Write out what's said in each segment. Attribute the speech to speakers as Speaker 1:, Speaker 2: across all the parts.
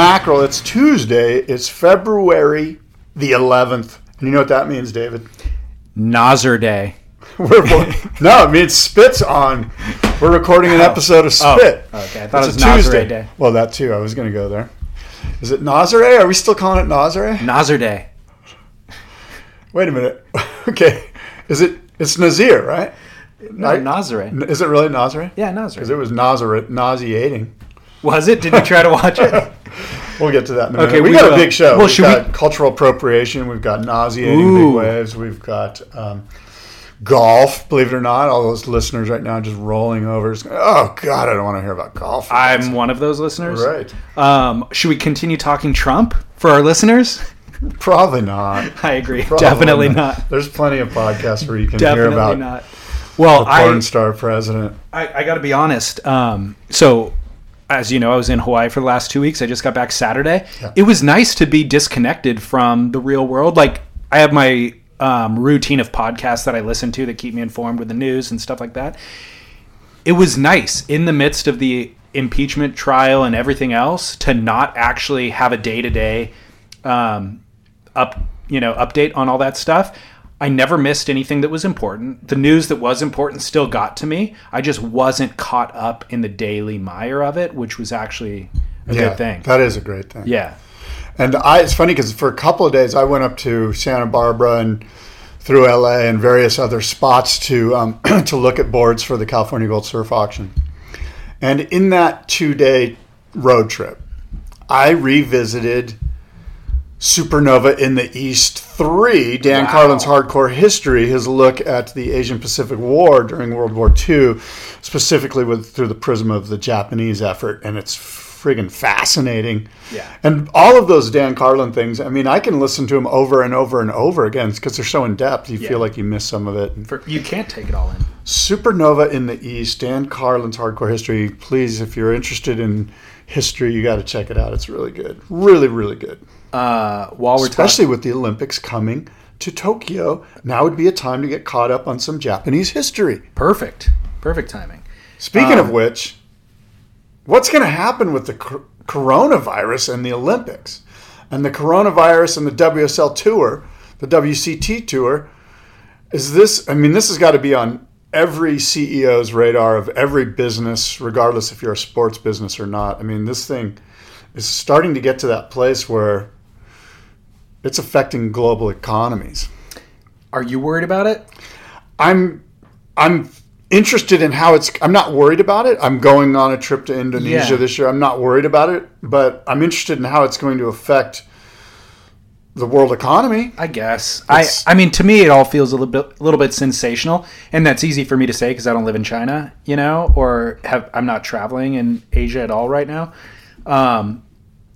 Speaker 1: mackerel. It's Tuesday. It's February the 11th. And you know what that means, David?
Speaker 2: Nazar Day.
Speaker 1: We're, no, it means spits on. We're recording an oh. episode of oh, Spit.
Speaker 2: Oh, okay. I thought
Speaker 1: It's
Speaker 2: it was
Speaker 1: a
Speaker 2: Nazare
Speaker 1: Tuesday.
Speaker 2: Day.
Speaker 1: Well, that too. I was going to go there. Is it Nazare? Are we still calling it Nazare?
Speaker 2: Nazar Day.
Speaker 1: Wait a minute. Okay. Is it? It's Nazir, right?
Speaker 2: No,
Speaker 1: I-
Speaker 2: Nazare.
Speaker 1: Is it really Nazare?
Speaker 2: Yeah,
Speaker 1: Because it was Nazareth, nauseating.
Speaker 2: Was it? Did you try to watch it?
Speaker 1: We'll get to that in a minute.
Speaker 2: Okay,
Speaker 1: we,
Speaker 2: we
Speaker 1: got
Speaker 2: will.
Speaker 1: a big show.
Speaker 2: Well,
Speaker 1: we've
Speaker 2: should we-
Speaker 1: got cultural appropriation. We've got nauseating
Speaker 2: Ooh.
Speaker 1: big waves. We've got um, golf. Believe it or not, all those listeners right now just rolling over. Just, oh God, I don't want to hear about golf.
Speaker 2: I'm one of those listeners.
Speaker 1: right.
Speaker 2: Um, should we continue talking Trump for our listeners?
Speaker 1: Probably not.
Speaker 2: I agree.
Speaker 1: Probably
Speaker 2: Definitely not.
Speaker 1: There's plenty of podcasts where you can hear about
Speaker 2: not. Well,
Speaker 1: the
Speaker 2: I,
Speaker 1: porn star president.
Speaker 2: I, I got to be honest. Um, so, as you know, I was in Hawaii for the last two weeks. I just got back Saturday.
Speaker 1: Yeah.
Speaker 2: It was nice to be disconnected from the real world. Like, I have my um, routine of podcasts that I listen to that keep me informed with the news and stuff like that. It was nice in the midst of the impeachment trial and everything else to not actually have a day to day up you know update on all that stuff i never missed anything that was important the news that was important still got to me i just wasn't caught up in the daily mire of it which was actually a
Speaker 1: Yeah,
Speaker 2: good thing
Speaker 1: that is a great thing.
Speaker 2: yeah
Speaker 1: And I, it's funny because for a couple of days I went up to Santa Barbara and through LA and various other spots to um, to look at boards for the California Gold Surf Auction. And in that two day road trip, I revisited Supernova in the East 3, Dan
Speaker 2: Wow.
Speaker 1: Carlin's Hardcore History, his look at the Asian Pacific War during World War II, specifically with through the prism of the Japanese effort, and it's friggin' fascinating.
Speaker 2: Yeah.
Speaker 1: And all of those Dan Carlin things, I mean, I can listen to them over and over and over again because they're so in depth. You
Speaker 2: Yeah.
Speaker 1: feel like you miss some of it.
Speaker 2: For, you can't take it all in
Speaker 1: Supernova in the East, Dan Carlin's Hardcore History. Please, if you're interested in history, you got to check it out. It's really good. Really, really good.
Speaker 2: uh, while we're
Speaker 1: Especially
Speaker 2: talking
Speaker 1: with the Olympics coming to Tokyo. Now would be a time to get caught up on some Japanese history.
Speaker 2: perfect perfect timing
Speaker 1: Speaking of
Speaker 2: Um,
Speaker 1: which, what's going to happen with the cor- coronavirus and the Olympics? And the coronavirus and the WSL tour, the WCT tour, is this, I mean, this has got to be on every CEO's radar of every business, regardless if you're a sports business or not. I mean, this thing is starting to get to that place where it's affecting global economies.
Speaker 2: are you worried about it
Speaker 1: I'm I'm interested in how it's I'm not worried about it. I'm going on a trip to Indonesia
Speaker 2: Yeah.
Speaker 1: this year. I'm not worried about it, but I'm interested in how it's going to affect the world economy.
Speaker 2: I guess. I,
Speaker 1: It's-
Speaker 2: I mean, to me, it all feels a little bit, little bit sensational, and that's easy for me to say because I don't live in China, you know, or have I'm not traveling in Asia at all right now. Um,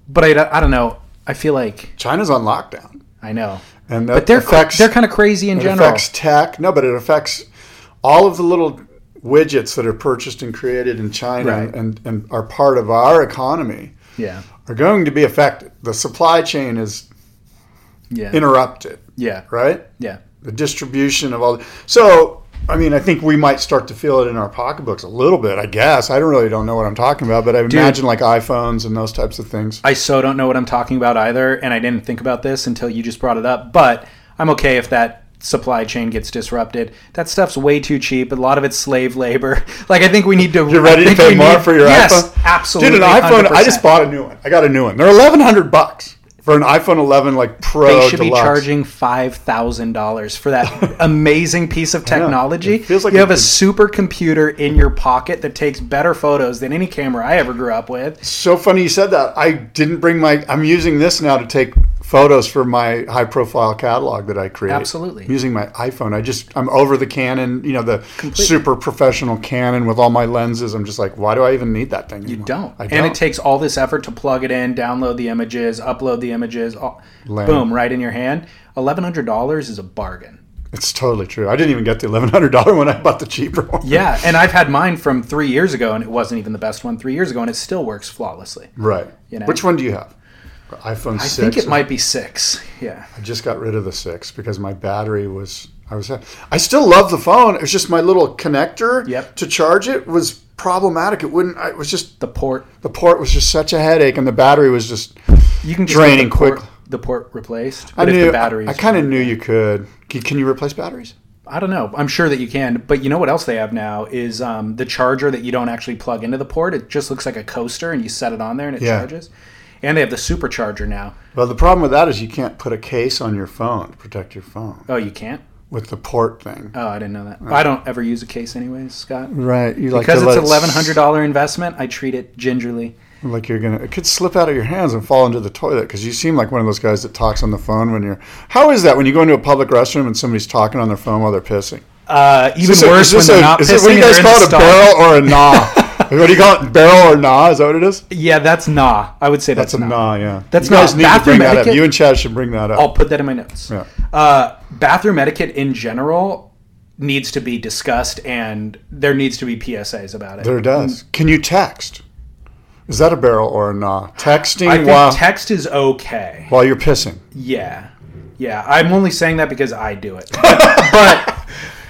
Speaker 2: but I, I don't know. I feel like
Speaker 1: China's on lockdown.
Speaker 2: I know,
Speaker 1: And that
Speaker 2: but they're
Speaker 1: affects
Speaker 2: they're kind of crazy in general.
Speaker 1: it
Speaker 2: general.
Speaker 1: affects tech. No, but it affects all of the little widgets that are purchased and created in China
Speaker 2: Right.
Speaker 1: and, and are part of our economy
Speaker 2: yeah,
Speaker 1: are going to be affected. The supply chain is
Speaker 2: yeah,
Speaker 1: interrupted,
Speaker 2: yeah,
Speaker 1: right?
Speaker 2: yeah.
Speaker 1: the distribution of all. So, I mean, I think we might start to feel it in our pocketbooks a little bit. I guess I don't really don't know what I'm talking about, but I imagine like iPhones and those types of things.
Speaker 2: I so don't know what I'm talking about either, and I didn't think about this until you just brought it up. But I'm okay if that supply chain gets disrupted. That stuff's way too cheap. A lot of it's slave labor. Like I think we need to.
Speaker 1: You're ready
Speaker 2: I
Speaker 1: to pay more
Speaker 2: need-
Speaker 1: for your
Speaker 2: yes,
Speaker 1: iPhone?
Speaker 2: absolutely.
Speaker 1: Dude, an iPhone. I
Speaker 2: 100%.
Speaker 1: just bought a new one. I got a new one. They're eleven hundred bucks for an iPhone 11 like Pro.
Speaker 2: They should be charging five thousand dollars for that amazing piece of technology.
Speaker 1: It feels like
Speaker 2: you have a supercomputer in your pocket that takes better photos than any camera I ever grew up with.
Speaker 1: So funny you said that. I didn't bring my. I'm using this now to take photos for my high profile catalog that I create.
Speaker 2: Absolutely.
Speaker 1: Using my iPhone. I just I'm over the Canon, you know, the super professional Canon with all my lenses. I'm just like, why do I even need that thing?
Speaker 2: You don't.
Speaker 1: I
Speaker 2: And
Speaker 1: don't.
Speaker 2: it takes all this effort to plug it in, download the images, upload the images, all, boom, right in your hand. $1,100 is a bargain.
Speaker 1: It's totally true. I didn't even get the eleven hundred dollar one. I bought the cheaper one.
Speaker 2: Yeah, and I've had mine from three years ago, and it wasn't even the best one three years ago, and it still works flawlessly.
Speaker 1: Right.
Speaker 2: You know.
Speaker 1: Which one do you have? iPhone
Speaker 2: I think it might be six. Yeah.
Speaker 1: I just got rid of the six because my battery was. I was. I still love the phone. It was just my little connector
Speaker 2: Yep.
Speaker 1: to charge it was problematic. It wouldn't. I- It was just
Speaker 2: The port.
Speaker 1: the port was just such a headache, and the battery was just.
Speaker 2: You can just
Speaker 1: Draining
Speaker 2: the port,
Speaker 1: quick.
Speaker 2: the port replaced.
Speaker 1: I
Speaker 2: But if
Speaker 1: knew.
Speaker 2: the batteries,
Speaker 1: I kind of knew you could. Can, can you replace batteries?
Speaker 2: I don't know. I'm sure that you can, but you know what else they have now is um, the charger that you don't actually plug into the port. It just looks like a coaster, and you set it on there, and it
Speaker 1: Yeah.
Speaker 2: charges. And they have the supercharger now.
Speaker 1: Well, the problem with that is you can't put a case on your phone to protect your phone
Speaker 2: Oh, you can't.
Speaker 1: with the port thing.
Speaker 2: Oh, I didn't know that. I don't ever use a case, anyways, Scott.
Speaker 1: Right. You like
Speaker 2: Because it's an eleven hundred dollar investment. I treat it gingerly.
Speaker 1: Like you're gonna, it could slip out of your hands and fall into the toilet because you seem like one of those guys that talks on the phone when you're. How is that when you go into a public restroom and somebody's talking on their phone while they're pissing?
Speaker 2: Uh, even
Speaker 1: a-
Speaker 2: worse when
Speaker 1: this
Speaker 2: they're
Speaker 1: a-
Speaker 2: not
Speaker 1: is
Speaker 2: pissing.
Speaker 1: it- what do you guys call it? A barrel or a gnaw? What do you call it? Barrel or nah? Is that what it is?
Speaker 2: Yeah, that's nah. I would say that's,
Speaker 1: That's a
Speaker 2: nah.
Speaker 1: gnaw. Yeah.
Speaker 2: That's
Speaker 1: you guys
Speaker 2: not-
Speaker 1: need to
Speaker 2: bathroom
Speaker 1: bring that up.
Speaker 2: etiquette-
Speaker 1: You and Chad should bring that up.
Speaker 2: I'll put that in my notes.
Speaker 1: Yeah.
Speaker 2: Uh, bathroom etiquette in general needs to be discussed, and there needs to be PSAs about it.
Speaker 1: There does. Can you text? Is that a barrel or a nah? Texting while
Speaker 2: text is okay.
Speaker 1: while you're pissing.
Speaker 2: Yeah, yeah. I'm only saying that because I do it. but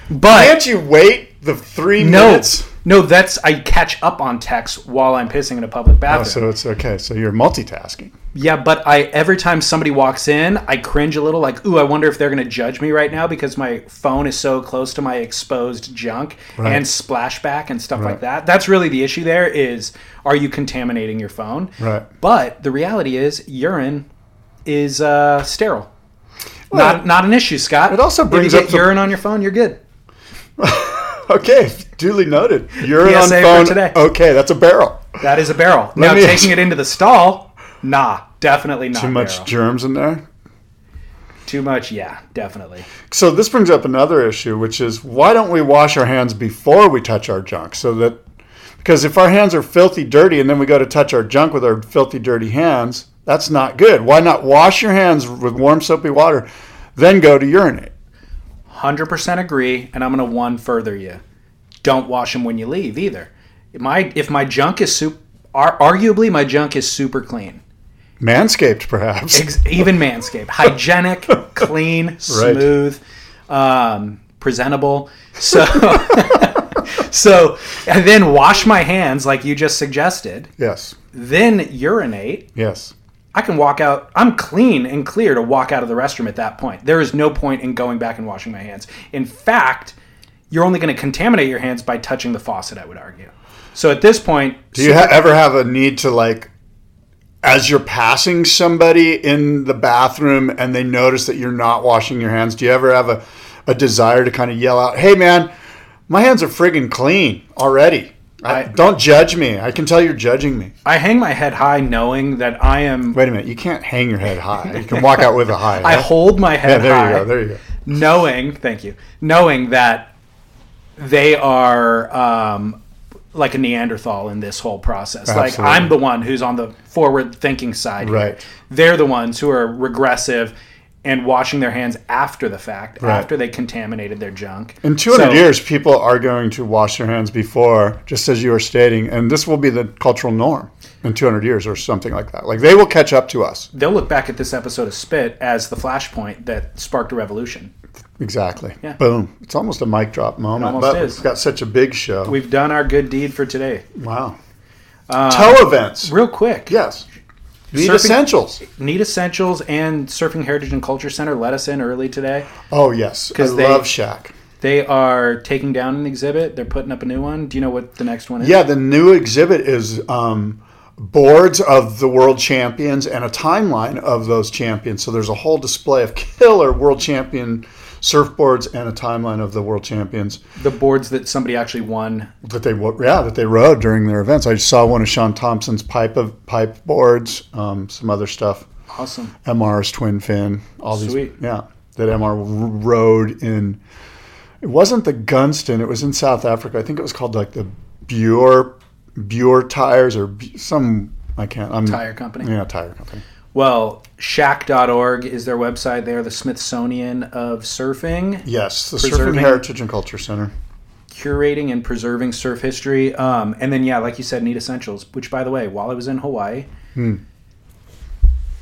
Speaker 2: but
Speaker 1: Can't you wait the three
Speaker 2: no,
Speaker 1: minutes?
Speaker 2: No. That's I catch up on text while I'm pissing in a public
Speaker 1: Oh,
Speaker 2: bathroom.
Speaker 1: so it's okay. So you're multitasking.
Speaker 2: Yeah, but I every time somebody walks in, I cringe a little like, "Ooh, I wonder if they're going to judge me right now because my phone is so close to my exposed junk
Speaker 1: Right.
Speaker 2: and splashback and stuff like that." That's really the issue there is are you contaminating your phone?
Speaker 1: Right.
Speaker 2: But the reality is urine is uh, sterile. not not an issue, Scott.
Speaker 1: it also brings
Speaker 2: if you
Speaker 1: up
Speaker 2: get urine on your phone, you're good.
Speaker 1: Okay, duly noted. Urine on phone.
Speaker 2: today.
Speaker 1: Okay, that's a barrel.
Speaker 2: That is a barrel. now
Speaker 1: me-
Speaker 2: taking it into the stall, nah, definitely not
Speaker 1: Too much
Speaker 2: barrel.
Speaker 1: germs in there.
Speaker 2: Too much, yeah, definitely.
Speaker 1: So this brings up another issue, which is why don't we wash our hands before we touch our junk? So that because if our hands are filthy dirty and then we go to touch our junk with our filthy dirty hands, that's not good. Why not wash your hands with warm soapy water, then go to urinate?
Speaker 2: Hundred percent agree, and I'm gonna one further you. Don't wash them when you leave either. My if my junk is super, arguably my junk is super clean.
Speaker 1: Manscaped, perhaps.
Speaker 2: Ex- even Manscaped, hygienic, clean, smooth, um, presentable. So, so and then wash my hands like you just suggested.
Speaker 1: yes.
Speaker 2: Then urinate.
Speaker 1: Yes.
Speaker 2: I can walk out. I'm clean and clear to walk out of the restroom at that point. There is no point in going back and washing my hands. In fact, you're only going to contaminate your hands by touching the faucet. I would argue. So at this point,
Speaker 1: Do you ha- ever have a need to like, as you're passing somebody in the bathroom and they notice that you're not washing your hands? Do you ever have a, a desire to kind of yell out, "Hey, man, my hands are friggin' clean already. I, don't judge me. I can tell you're judging me."
Speaker 2: I hang my head high, knowing that I am.
Speaker 1: Wait a minute. You can't hang your head high. You can walk out with a high.
Speaker 2: I
Speaker 1: right?
Speaker 2: hold my
Speaker 1: Yeah,
Speaker 2: head
Speaker 1: there
Speaker 2: high,
Speaker 1: you go. There you go.
Speaker 2: knowing. Thank you. Knowing that they are um, like a Neanderthal in this whole process. Like I'm the one who's on the forward-thinking side. here.
Speaker 1: Right.
Speaker 2: They're the ones who are regressive and washing their hands after the fact,
Speaker 1: Right.
Speaker 2: after they contaminated their junk.
Speaker 1: In 200
Speaker 2: So-
Speaker 1: years, people are going to wash their hands before, just as you were stating, and this will be the cultural norm in 200 years or something like that. Like they will catch up to us.
Speaker 2: They'll look back at this episode of Spit as the flashpoint that sparked a revolution.
Speaker 1: Exactly.
Speaker 2: Yeah.
Speaker 1: Boom. It's almost a mic drop moment,
Speaker 2: almost
Speaker 1: but
Speaker 2: is.
Speaker 1: we've got such a big show.
Speaker 2: We've done our good deed for today.
Speaker 1: wow. Uh, Tow events.
Speaker 2: Real quick,
Speaker 1: Yes. Need
Speaker 2: Surfing-
Speaker 1: essentials.
Speaker 2: Need Essentials and Surfing Heritage and Culture Center let us in early today.
Speaker 1: Oh yes, I
Speaker 2: 'Cause they-
Speaker 1: love SHACC.
Speaker 2: They are taking down an exhibit. They're putting up a new one. Do you know what the next one is?
Speaker 1: Yeah, the new exhibit is um, boards of the world champions and a timeline of those champions. So there's a whole display of killer world champion surfboards and a timeline of the world champions
Speaker 2: The boards that somebody actually won.
Speaker 1: that they yeah that they rode during their events. I saw one of Shaun Tomson's pipe of pipe boards, um, some other stuff.
Speaker 2: Awesome.
Speaker 1: MR's twin fin. All these,
Speaker 2: Sweet.
Speaker 1: yeah, that MR rode in. It wasn't the Gunston. It was in South Africa. I think it was called like the Bure Bure tires or some. I can't. I'm,
Speaker 2: Tire company.
Speaker 1: Yeah, tire company.
Speaker 2: Well, shacc.org is their website. They're the Smithsonian of surfing,
Speaker 1: Yes, the Surfing Heritage and Culture Center.
Speaker 2: curating and preserving surf history. Um, and then, yeah, like you said, Need Essentials, which, by the way, while I was in Hawaii, I,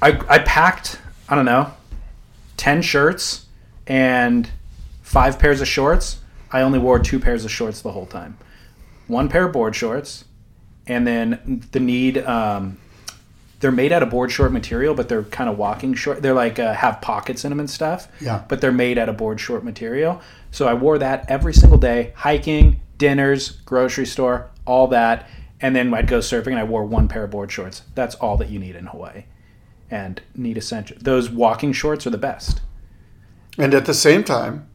Speaker 2: I packed, I don't know, 10 shirts and five pairs of shorts. I only wore two pairs of shorts the whole time. One pair of board shorts, and then the Need. Um, they're made out of board short material, but they're kind of walking short. They're like uh, have pockets in them and stuff.
Speaker 1: Yeah.
Speaker 2: But they're made out of board short material. So I wore that every single day, hiking, dinners, grocery store, all that. And then I'd go surfing and I wore one pair of board shorts. That's all that you need in Hawaii. And need essential. Those walking shorts are the best.
Speaker 1: And at the same time,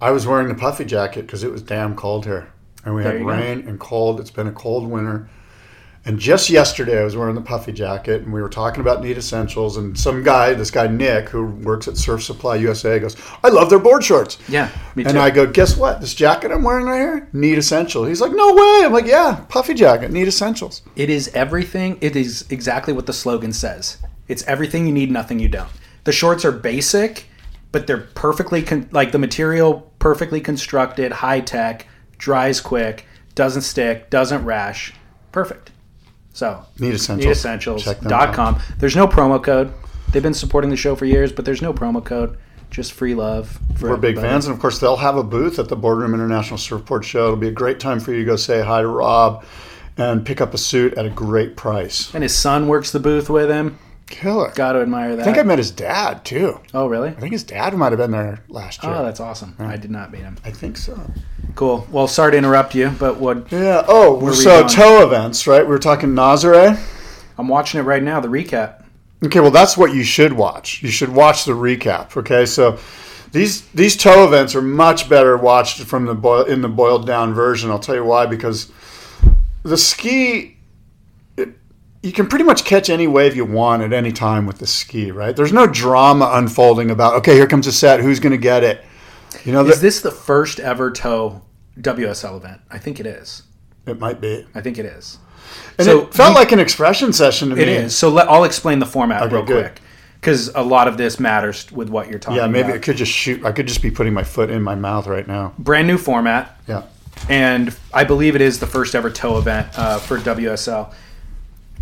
Speaker 1: I was wearing the puffy jacket because it was damn cold here. And we
Speaker 2: There
Speaker 1: had
Speaker 2: you go.
Speaker 1: rain and cold. It's been a cold winter. And just yesterday, I was wearing the puffy jacket, and we were talking about Need Essentials. And some guy, this guy Nick, who works at Surf Supply USA, goes, "I love their board shorts."
Speaker 2: Yeah, me too.
Speaker 1: And I go, "Guess what? This jacket I'm wearing right here, Need Essential." He's like, "No way!" I'm like, "Yeah, puffy jacket, Need Essentials."
Speaker 2: It is everything. It is exactly what the slogan says. It's everything you need, nothing you don't. The shorts are basic, but they're perfectly con- like the material perfectly constructed, high tech, dries quick, doesn't stick, doesn't rash. Perfect. So
Speaker 1: Need Essentials. Out.
Speaker 2: needessentials.com. There's no promo code. They've been supporting the show for years, but there's no promo code. Just free love. For
Speaker 1: We're big fans, and of course, they'll have a booth at the Boardroom International Surfboard Show. It'll be a great time for you to go say hi to Rob and pick up a suit at a great price.
Speaker 2: And his son works the booth with him.
Speaker 1: Killer.
Speaker 2: Got to admire that.
Speaker 1: I think I met his dad too.
Speaker 2: oh, really?
Speaker 1: I think his dad might have been there last oh, year.
Speaker 2: Oh, that's awesome. I did not meet him.
Speaker 1: I think so.
Speaker 2: Cool. Well, sorry to interrupt you, but what
Speaker 1: Yeah. Oh,
Speaker 2: Where are
Speaker 1: so
Speaker 2: going?
Speaker 1: tow events, right? We were talking Nazare.
Speaker 2: I'm watching it right now, the recap.
Speaker 1: Okay, well, that's what you should watch. You should watch the recap. Okay, so these these tow events are much better watched from the boil, in the boiled down version. I'll tell you why. Because the ski, you can pretty much catch any wave you want at any time with the ski. Right? There's no drama unfolding about. Okay, here comes a set. Who's going to get it? You know,
Speaker 2: Is this the first ever tow WSL event? I think it is.
Speaker 1: it might be.
Speaker 2: I think it is.
Speaker 1: And
Speaker 2: So
Speaker 1: it felt
Speaker 2: we-
Speaker 1: like an expression session to
Speaker 2: It
Speaker 1: me.
Speaker 2: is. So let, I'll explain the format
Speaker 1: Okay,
Speaker 2: real
Speaker 1: good.
Speaker 2: quick because a lot of this matters with what you're talking
Speaker 1: Yeah, maybe
Speaker 2: about.
Speaker 1: it could just shoot. I could just be putting my foot in my mouth right now.
Speaker 2: Brand new format,
Speaker 1: Yeah.
Speaker 2: and I believe it is the first ever tow event uh, for WSL.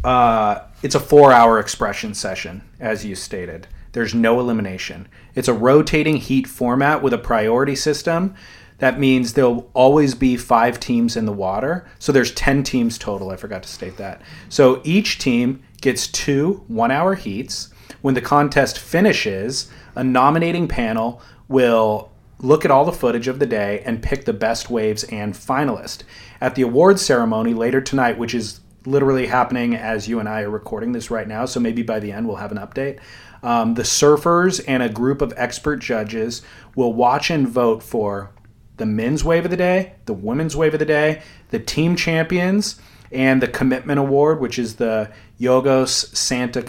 Speaker 2: Uh, it's a four-hour expression session, as you stated. There's no elimination. It's a rotating heat format with a priority system. That means there'll always be five teams in the water. So there's 10 teams total. I forgot to state that. So each team gets two one hour heats. When the contest finishes, a nominating panel will look at all the footage of the day and pick the best waves and finalist. At the awards ceremony later tonight, which is literally happening as you and I are recording this right now, so maybe by the end we'll have an update. Um, the surfers and a group of expert judges will watch and vote for the men's wave of the day, the women's wave of the day, the team champions, and the commitment award, which is the Yogos Santa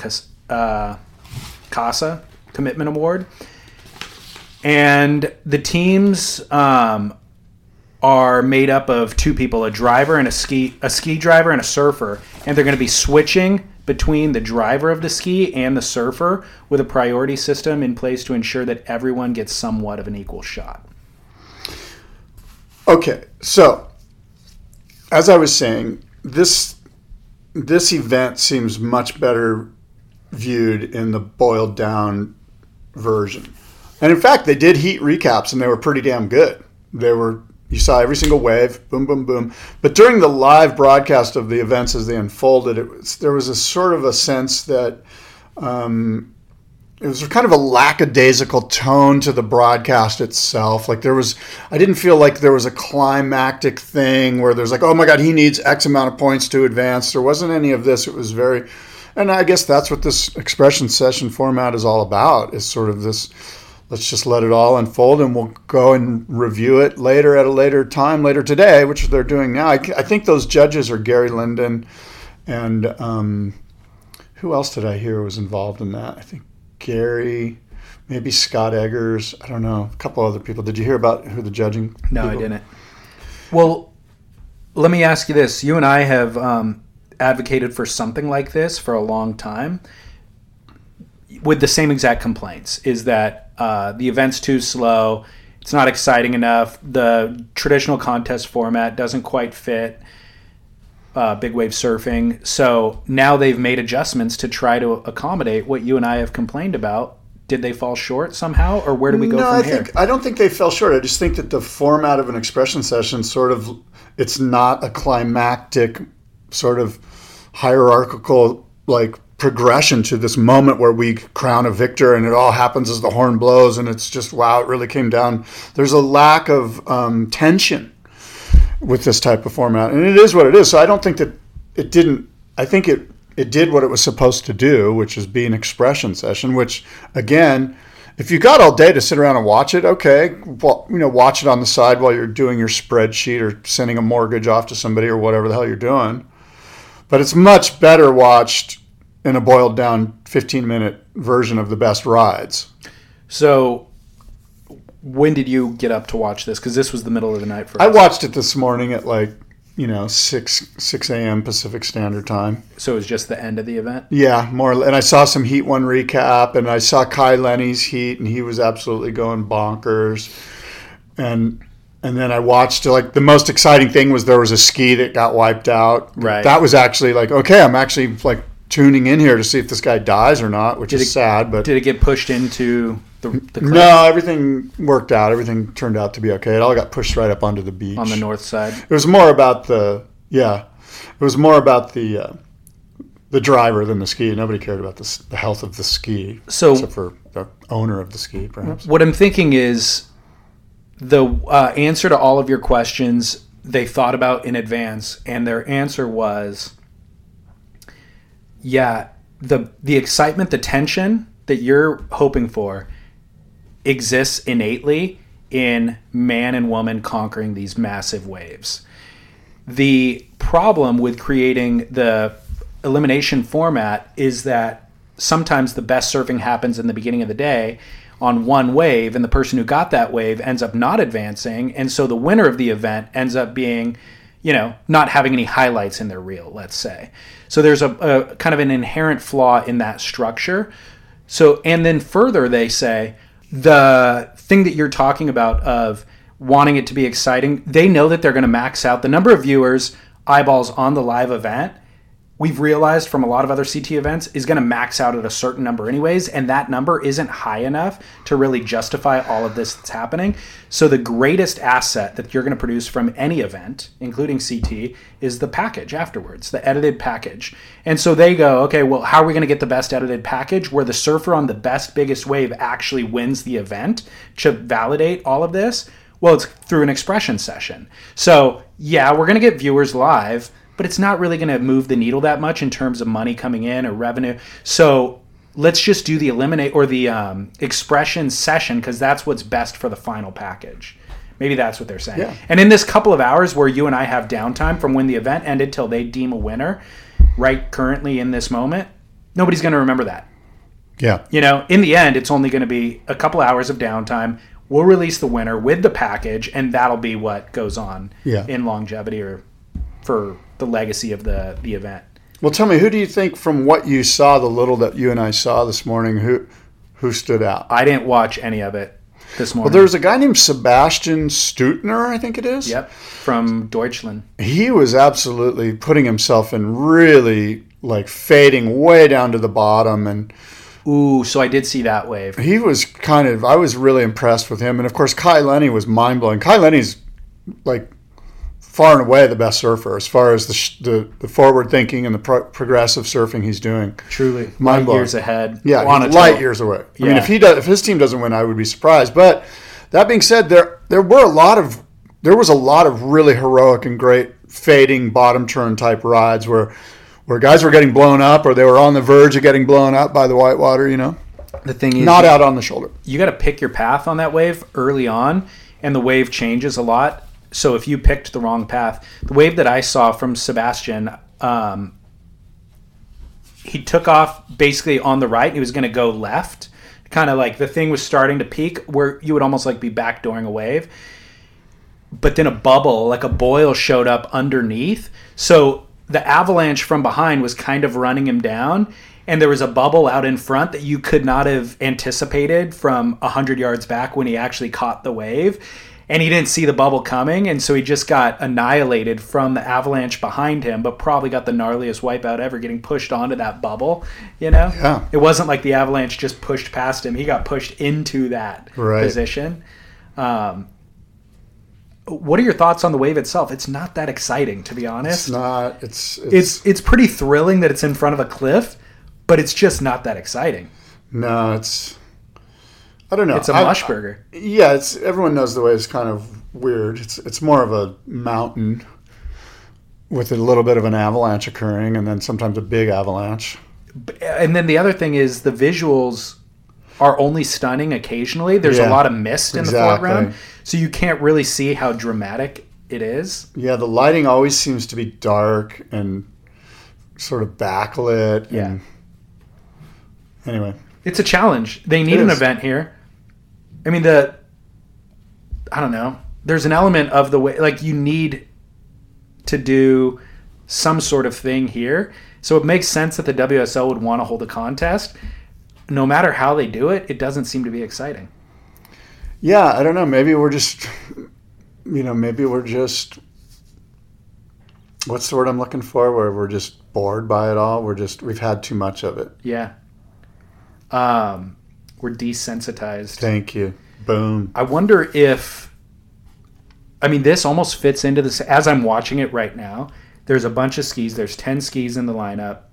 Speaker 2: uh, Casa Commitment Award. And the teams um, are made up of two people: a driver and a ski, a ski driver and a surfer, and they're going to be switching between the driver of the ski and the surfer with a priority system in place to ensure that everyone gets somewhat of an equal shot.
Speaker 1: Okay, so as I was saying, this this event seems much better viewed in the boiled down version. And in fact, they did heat recaps and they were pretty damn good. They were you saw every single wave, boom, boom, boom. But during the live broadcast of the events as they unfolded, it was, there was a sort of a sense that um, it was kind of a lackadaisical tone to the broadcast itself. Like there was, I didn't feel like there was a climactic thing where there's like, oh my God, he needs X amount of points to advance. There wasn't any of this. It was very, and I guess that's what this expression session format is all about. Is sort of this. Let's just let it all unfold, and we'll go and review it later at a later time, later today, which they're doing now. I, I think those judges are Gary Linden and um, who else did I hear was involved in that? I think Gary, maybe Scott Eggers. I don't know. A couple other people. Did you hear about who the judging?
Speaker 2: No, I didn't. Well, let me ask you this: You and I have um, advocated for something like this for a long time, with the same exact complaints. Is that uh, the event's too slow? It's not exciting enough. The traditional contest format doesn't quite fit uh, big wave surfing. So now they've made adjustments to try to accommodate what you and I have complained about. Did they fall short somehow, or where do we go
Speaker 1: no,
Speaker 2: from
Speaker 1: I
Speaker 2: here?
Speaker 1: think I don't think they fell short. I just think that the format of an expression session sort of it's not a climactic sort of hierarchical like progression to this moment where we crown a victor and it all happens as the horn blows and it's just wow it really came down. There's a lack of um, tension with this type of format and it is what it is. So i don't think that it didn't i think it it did what it was supposed to do which is be an expression session which again if you got all day to sit around and watch it okay well you know watch it on the side while you're doing your spreadsheet or sending a mortgage off to somebody or whatever the hell you're doing. But it's much better watched in a boiled down 15 minute version of the best rides
Speaker 2: So, when did you get up to watch this? Because this was the middle of the night for
Speaker 1: i watched it this morning at like you know 6 6 a.m pacific standard time
Speaker 2: so it was just the end of the event.
Speaker 1: Yeah, more. And I saw some Heat One recap, and I saw Kai Lenny's Heat, and he was absolutely going bonkers. And and then I watched like the most exciting thing was there was a ski that got wiped out.
Speaker 2: Right.
Speaker 1: That was actually like okay, I'm actually like tuning in here to see if this guy dies or not, which
Speaker 2: Did
Speaker 1: is
Speaker 2: it-
Speaker 1: sad. But
Speaker 2: Did it get pushed into the, the cliff
Speaker 1: no, everything worked out. Everything turned out to be okay. It all got pushed right up onto the beach
Speaker 2: on the north side?
Speaker 1: It was more about the yeah. It was more about the uh, the driver than the ski. Nobody cared about the, the health of the ski,
Speaker 2: So-
Speaker 1: except for the owner of the ski, perhaps.
Speaker 2: What I'm thinking is the uh, answer to all of your questions they thought about in advance, and their answer was, yeah, the the excitement, the tension that you're hoping for exists innately in man and woman conquering these massive waves. The problem with creating the elimination format is that sometimes the best surfing happens in the beginning of the day on one wave, and the person who got that wave ends up not advancing. And so the winner of the event ends up being, you know, not having any highlights in their reel, let's say. So there's a, a kind of an inherent flaw in that structure. So, and then further, they say the thing that you're talking about of wanting it to be exciting, they know that they're going to max out the number of viewers, eyeballs on the live event. We've realized from a lot of other CT events is going to max out at a certain number, anyways, and that number isn't high enough to really justify all of this that's happening. So, the greatest asset that you're going to produce from any event, including CT, is the package afterwards, the edited package. And so they go, okay, well, how are we going to get the best edited package where the surfer on the best, biggest wave actually wins the event to validate all of this? Well, it's through an expression session. So, yeah, we're going to get viewers live, but it's not really going to move the needle that much in terms of money coming in or revenue. So, let's just do the eliminate or the um, expression session because that's what's best for the final package. Maybe that's what they're saying.
Speaker 1: Yeah.
Speaker 2: And in this couple of hours where you and I have downtime from when the event ended till they deem a winner, right currently in this moment, nobody's going to remember that.
Speaker 1: Yeah.
Speaker 2: You know, in the end, it's only going to be a couple hours of downtime. We'll release the winner with the package, and that'll be what goes on
Speaker 1: Yeah.
Speaker 2: in longevity or for the legacy of the the event.
Speaker 1: Well, tell me, who do you think from what you saw, the little that you and I saw this morning, who who stood out?
Speaker 2: I didn't watch any of it this morning.
Speaker 1: Well, there's a guy named Sebastian Steudtner, I think it is.
Speaker 2: yep from Deutschland.
Speaker 1: He was absolutely putting himself in really like fading way down to the bottom and
Speaker 2: Ooh, so I did see that wave.
Speaker 1: he was kind of I was really impressed with him and of course Kai Lenny was mind blowing. Kai Lenny's like far and away the best surfer as far as the sh- the, the forward thinking and the pro- progressive surfing he's doing.
Speaker 2: Truly,
Speaker 1: Mind blowing.
Speaker 2: years ahead.
Speaker 1: Yeah, light years away. I mean, if he does, if his team doesn't win, I would be surprised. But that being said, there there were a lot of there was a lot of really heroic and great fading bottom turn type rides where where guys were getting blown up or they were on the verge of getting blown up by the whitewater. You know,
Speaker 2: The thing is,
Speaker 1: not out on the shoulder.
Speaker 2: you got to pick your path on that wave early on, and the wave changes a lot. So if you picked the wrong path, the wave that I saw from Sebastian, um, he took off basically on the right. He was going to go left, kind of like the thing was starting to peak where you would almost like be backdooring a wave. But then a bubble, like a boil, showed up underneath. So the avalanche from behind was kind of running him down. And there was a bubble out in front that you could not have anticipated from 100 yards back when he actually caught the wave and he didn't see the bubble coming, and so he just got annihilated from the avalanche behind him, but probably got the gnarliest wipeout ever, getting pushed onto that bubble. You know,
Speaker 1: Yeah.
Speaker 2: it wasn't like the avalanche just pushed past him; he got pushed into that
Speaker 1: Right.
Speaker 2: position. Um, what are your thoughts on the wave itself? It's not that exciting, to be honest.
Speaker 1: It's not. It's it's,
Speaker 2: it's it's pretty thrilling that it's in front of a cliff, but it's just not that exciting.
Speaker 1: no. It's. I don't know.
Speaker 2: It's a
Speaker 1: I-
Speaker 2: mush burger.
Speaker 1: Yeah, it's everyone knows the way is kind of weird. It's it's more of a mountain with a little bit of an avalanche occurring, and then sometimes a big avalanche.
Speaker 2: and then the other thing is the visuals are only stunning occasionally. There's
Speaker 1: Yeah,
Speaker 2: a lot of mist in
Speaker 1: exactly.
Speaker 2: the foreground, so you can't really see how dramatic it is.
Speaker 1: Yeah, the lighting always seems to be dark and sort of backlit.
Speaker 2: Yeah.
Speaker 1: And anyway,
Speaker 2: It's a challenge. They need an event here. I mean the I don't know. There's an element of the way like you need to do some sort of thing here. So it makes sense that the WSL would want to hold a contest. No matter how they do it, it doesn't seem to be exciting.
Speaker 1: yeah, I don't know. Maybe we're just, you know, maybe we're just. What's the word I'm looking for? Where we're just bored by it all. We're just we've had too much of it.
Speaker 2: Yeah. Um, we're desensitized.
Speaker 1: Thank you. Boom.
Speaker 2: I wonder if, I mean, this almost fits into this. As I'm watching it right now, there's a bunch of skis. There's 10 skis in the lineup.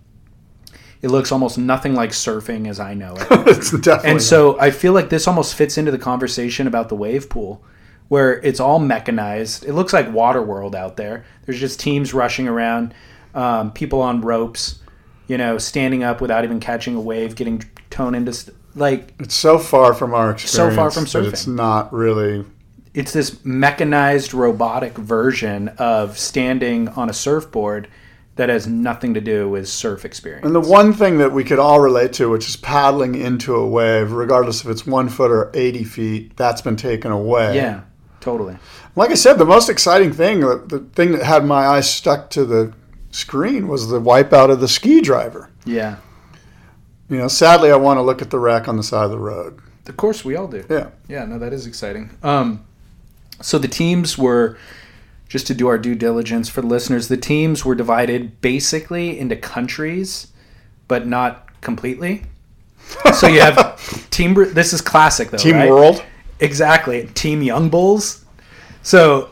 Speaker 2: It looks almost nothing like surfing as I know it.
Speaker 1: it's definitely.
Speaker 2: and so I feel like this almost fits into the conversation about the wave pool, where it's all mechanized. It looks like Waterworld out there. There's just teams rushing around, um, people on ropes, you know, standing up without even catching a wave, getting towed into like
Speaker 1: it's so far from our experience.
Speaker 2: So far from
Speaker 1: surfing. It's not really.
Speaker 2: it's this mechanized robotic version of standing on a surfboard that has nothing to do with surf experience.
Speaker 1: And the one thing that we could all relate to, which is paddling into a wave, regardless if it's one foot or 80 feet, that's been taken away.
Speaker 2: yeah, totally.
Speaker 1: Like I said, the most exciting thing, the, the thing that had my eyes stuck to the screen was the wipeout of the ski driver.
Speaker 2: Yeah.
Speaker 1: You know, sadly, I want to look at the wreck on the side of the road.
Speaker 2: Of course we all do.
Speaker 1: Yeah.
Speaker 2: Yeah, no, that is exciting. Um, so the teams were, just to do our due diligence for the listeners, the teams were divided basically into countries, but not completely. So you have team. This is classic though.
Speaker 1: Team
Speaker 2: right?
Speaker 1: World.
Speaker 2: Exactly. Team Young Bulls. So,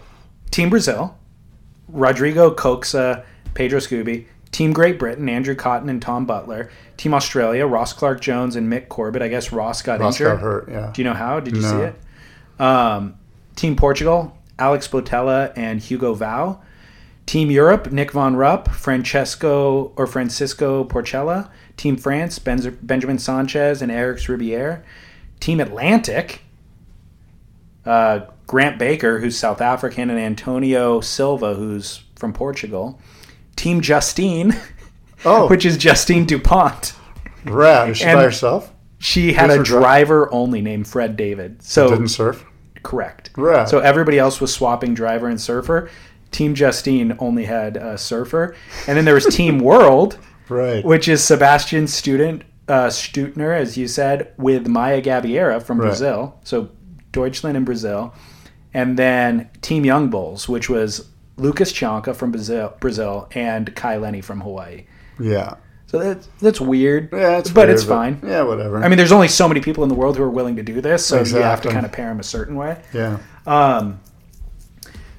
Speaker 2: Team Brazil, Rodrigo Koxa, Pedro Scooby. Team Great Britain, Andrew Cotton and Tom Butler. Team Australia, Ross Clark Jones and Mick Corbett. I guess Ross got
Speaker 1: Ross
Speaker 2: injured.
Speaker 1: got hurt, yeah.
Speaker 2: Do you know how? Did you
Speaker 1: No.
Speaker 2: see it? Um, Team Portugal, Alex Botelho and Hugo Vau. Team Europe, Nick Von Rupp, Francesco or Francisco Porcella. Team France, Benz- Benjamin Sanchis and Eric Rebiere. Team Atlantic, uh, Grant Baker, who's South African, and Antonio Silva, who's from Portugal. Team Justine,
Speaker 1: Oh,
Speaker 2: which is Justine Dupont.
Speaker 1: rad. Is she by herself?
Speaker 2: She had a driver only named Fred David. So
Speaker 1: Didn't surf?
Speaker 2: correct.
Speaker 1: Rad.
Speaker 2: So everybody else was swapping driver and surfer. Team Justine only had a surfer, and then there was Team World,
Speaker 1: Right.
Speaker 2: which is Sebastian Student uh, Steudtner, as you said, with Maya Gabeira from
Speaker 1: Right.
Speaker 2: Brazil. So Deutschland and Brazil, and then Team Young Bulls, which was Lucas Chianca from Brazil, Brazil, and Kai Lenny from Hawaii.
Speaker 1: Yeah.
Speaker 2: So that's that's weird.
Speaker 1: Yeah, it's
Speaker 2: but
Speaker 1: weird,
Speaker 2: it's fine.
Speaker 1: Yeah, whatever.
Speaker 2: I mean, there's only so many people in the world who are willing to do this, so you have to kind of pair them a certain way.
Speaker 1: yeah.
Speaker 2: Um,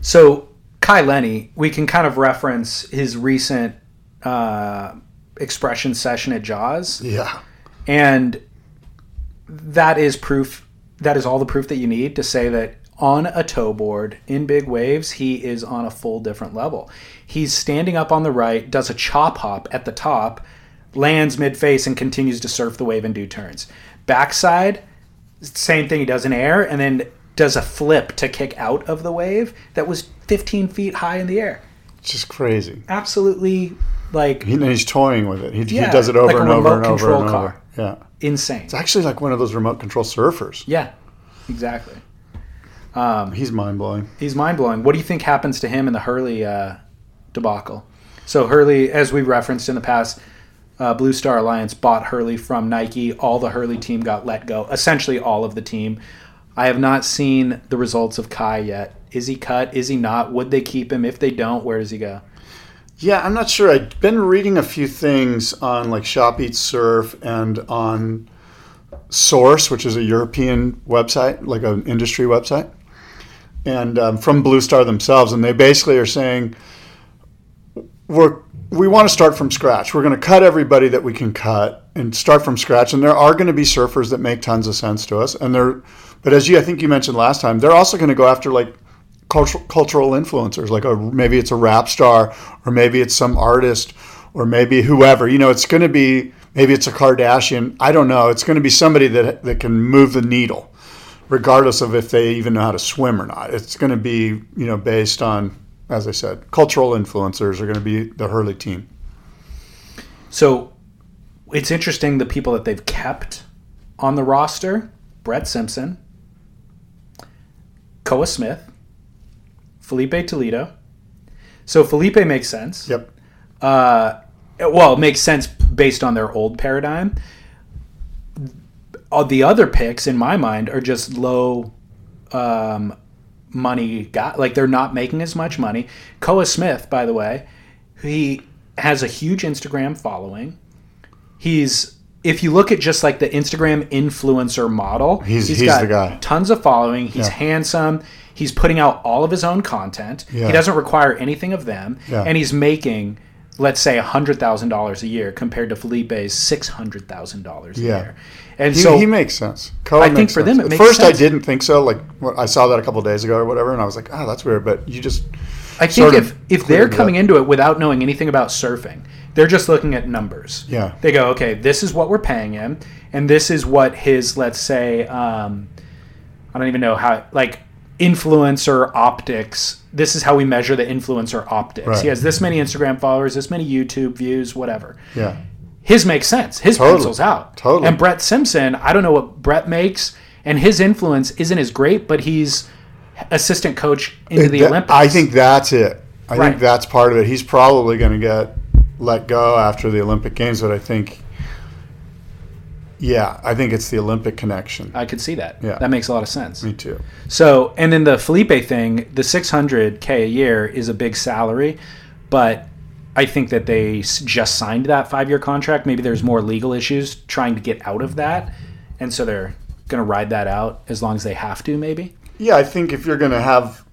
Speaker 2: so Kai Lenny, we can kind of reference his recent uh, expression session at Jaws,
Speaker 1: Yeah.
Speaker 2: and that is proof. That is all the proof that you need to say that on a tow board in big waves, he is on a full different level. He's standing up on the right, does a chop hop at the top, lands mid face, and continues to surf the wave and do turns. Backside, same thing he does in air, and then does a flip to kick out of the wave that was 15 feet high in the air.
Speaker 1: It's just crazy.
Speaker 2: Absolutely, like
Speaker 1: He, he's toying with it. He,
Speaker 2: Yeah,
Speaker 1: he does it over
Speaker 2: like
Speaker 1: and over and over and over.
Speaker 2: car.
Speaker 1: Yeah,
Speaker 2: insane.
Speaker 1: it's actually like one of those remote control surfers.
Speaker 2: Yeah, exactly.
Speaker 1: He's mind blowing.
Speaker 2: He's mind blowing. What do you think happens to him in the Hurley uh, debacle? So Hurley, as we referenced in the past, uh, Blue Star Alliance bought Hurley from Nike. All the Hurley team got let go. Essentially, all of the team. I have not seen the results of Kai yet. Is he cut? Is he not? Would they keep him? If they don't, where does he go?
Speaker 1: Yeah, I'm not sure. I've been reading a few things on like Shop Eat Surf and on Source, which is a European website, like an industry website, and um, from Blue Star themselves, and they basically are saying we're we want to start from scratch. We're going to cut everybody that we can cut and start from scratch. And there are going to be surfers that make tons of sense to us, and they're but as you I think you mentioned last time, they're also going to go after like cultural cultural influencers, like a maybe it's a rap star, or maybe it's some artist, or maybe whoever. You know, it's going to be maybe it's a Kardashian. I don't know. It's going to be somebody that that can move the needle, regardless of if they even know how to swim or not. It's going to be you know based on, as I said, cultural influencers are going to be the Hurley team.
Speaker 2: So it's interesting the people that they've kept on the roster: Brett Simpson, Koa Smith, Filipe Toledo. So Filipe makes sense.
Speaker 1: Yep.
Speaker 2: Uh, well, it makes sense based on their old paradigm. All the other picks, in my mind, are just low um, money guy. Like they're not making as much money. Koa Smith, by the way, he has a huge Instagram following. He's if you look at just like the Instagram influencer model,
Speaker 1: He's- he's
Speaker 2: got
Speaker 1: the guy.
Speaker 2: Tons of following. He's
Speaker 1: Yeah.
Speaker 2: handsome. He's putting out all of his own content.
Speaker 1: Yeah.
Speaker 2: He doesn't require anything of them,
Speaker 1: Yeah.
Speaker 2: and he's making, let's say, hundred thousand dollars a year compared to Filipe's six hundred thousand dollars a
Speaker 1: Yeah.
Speaker 2: year. And
Speaker 1: He,
Speaker 2: so
Speaker 1: he makes sense. Koa
Speaker 2: I think for them it
Speaker 1: At first, I didn't think so. Like what- I saw that a couple days ago or whatever, and I was like, "Oh, that's weird." But you just
Speaker 2: I think if if they're coming
Speaker 1: up.
Speaker 2: into it without knowing anything about surfing, they're just looking at numbers.
Speaker 1: Yeah.
Speaker 2: They go, okay, this is what we're paying him, and this is what his, let's say, um, I don't even know how, like influencer optics. This is how we measure the influencer optics.
Speaker 1: Right.
Speaker 2: He has this many Instagram followers, this many YouTube views, whatever.
Speaker 1: yeah,
Speaker 2: His makes sense. His
Speaker 1: Totally.
Speaker 2: pencils out.
Speaker 1: Totally.
Speaker 2: And Brett Simpson, I don't know what Brett makes, and his influence isn't as great, but he's assistant coach into the
Speaker 1: That-
Speaker 2: Olympics.
Speaker 1: I think that's it. I
Speaker 2: Right.
Speaker 1: think that's part of it. He's probably going to get let go after the Olympic Games, but I think, yeah, I think it's the Olympic connection.
Speaker 2: I could see that.
Speaker 1: Yeah.
Speaker 2: That makes a lot of sense.
Speaker 1: Me too.
Speaker 2: So, and then the Filipe thing, the 600K a year is a big salary, but I think that they just signed that five year contract. Maybe there's more legal issues trying to get out of that. And so they're going to ride that out as long as they have to, maybe.
Speaker 1: Yeah, I think if you're going to have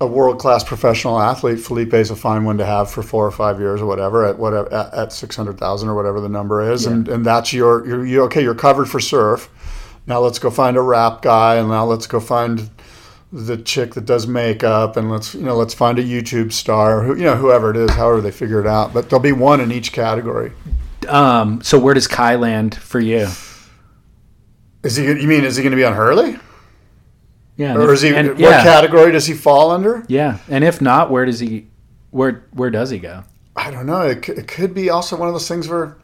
Speaker 1: a world class professional athlete, Filipe is a fine one to have for four or five years or whatever at whatever at, at six hundred thousand or whatever the number is, and and that's your you're, you okay. You're covered for surf. Now let's go find a rap guy, and now let's go find the chick that does makeup, and let's you know let's find a YouTube star, who you know whoever it is, however they figure it out. But there'll be one in each category.
Speaker 2: Um, so where does Kai land for you?
Speaker 1: Is he? You mean is he going to be on Hurley,
Speaker 2: Yeah.
Speaker 1: or
Speaker 2: if-
Speaker 1: is he?
Speaker 2: and-
Speaker 1: what
Speaker 2: yeah,
Speaker 1: category does he fall under?
Speaker 2: yeah. And if not, where does he, where, where does he go?
Speaker 1: I don't know. It, it could be also one of those things where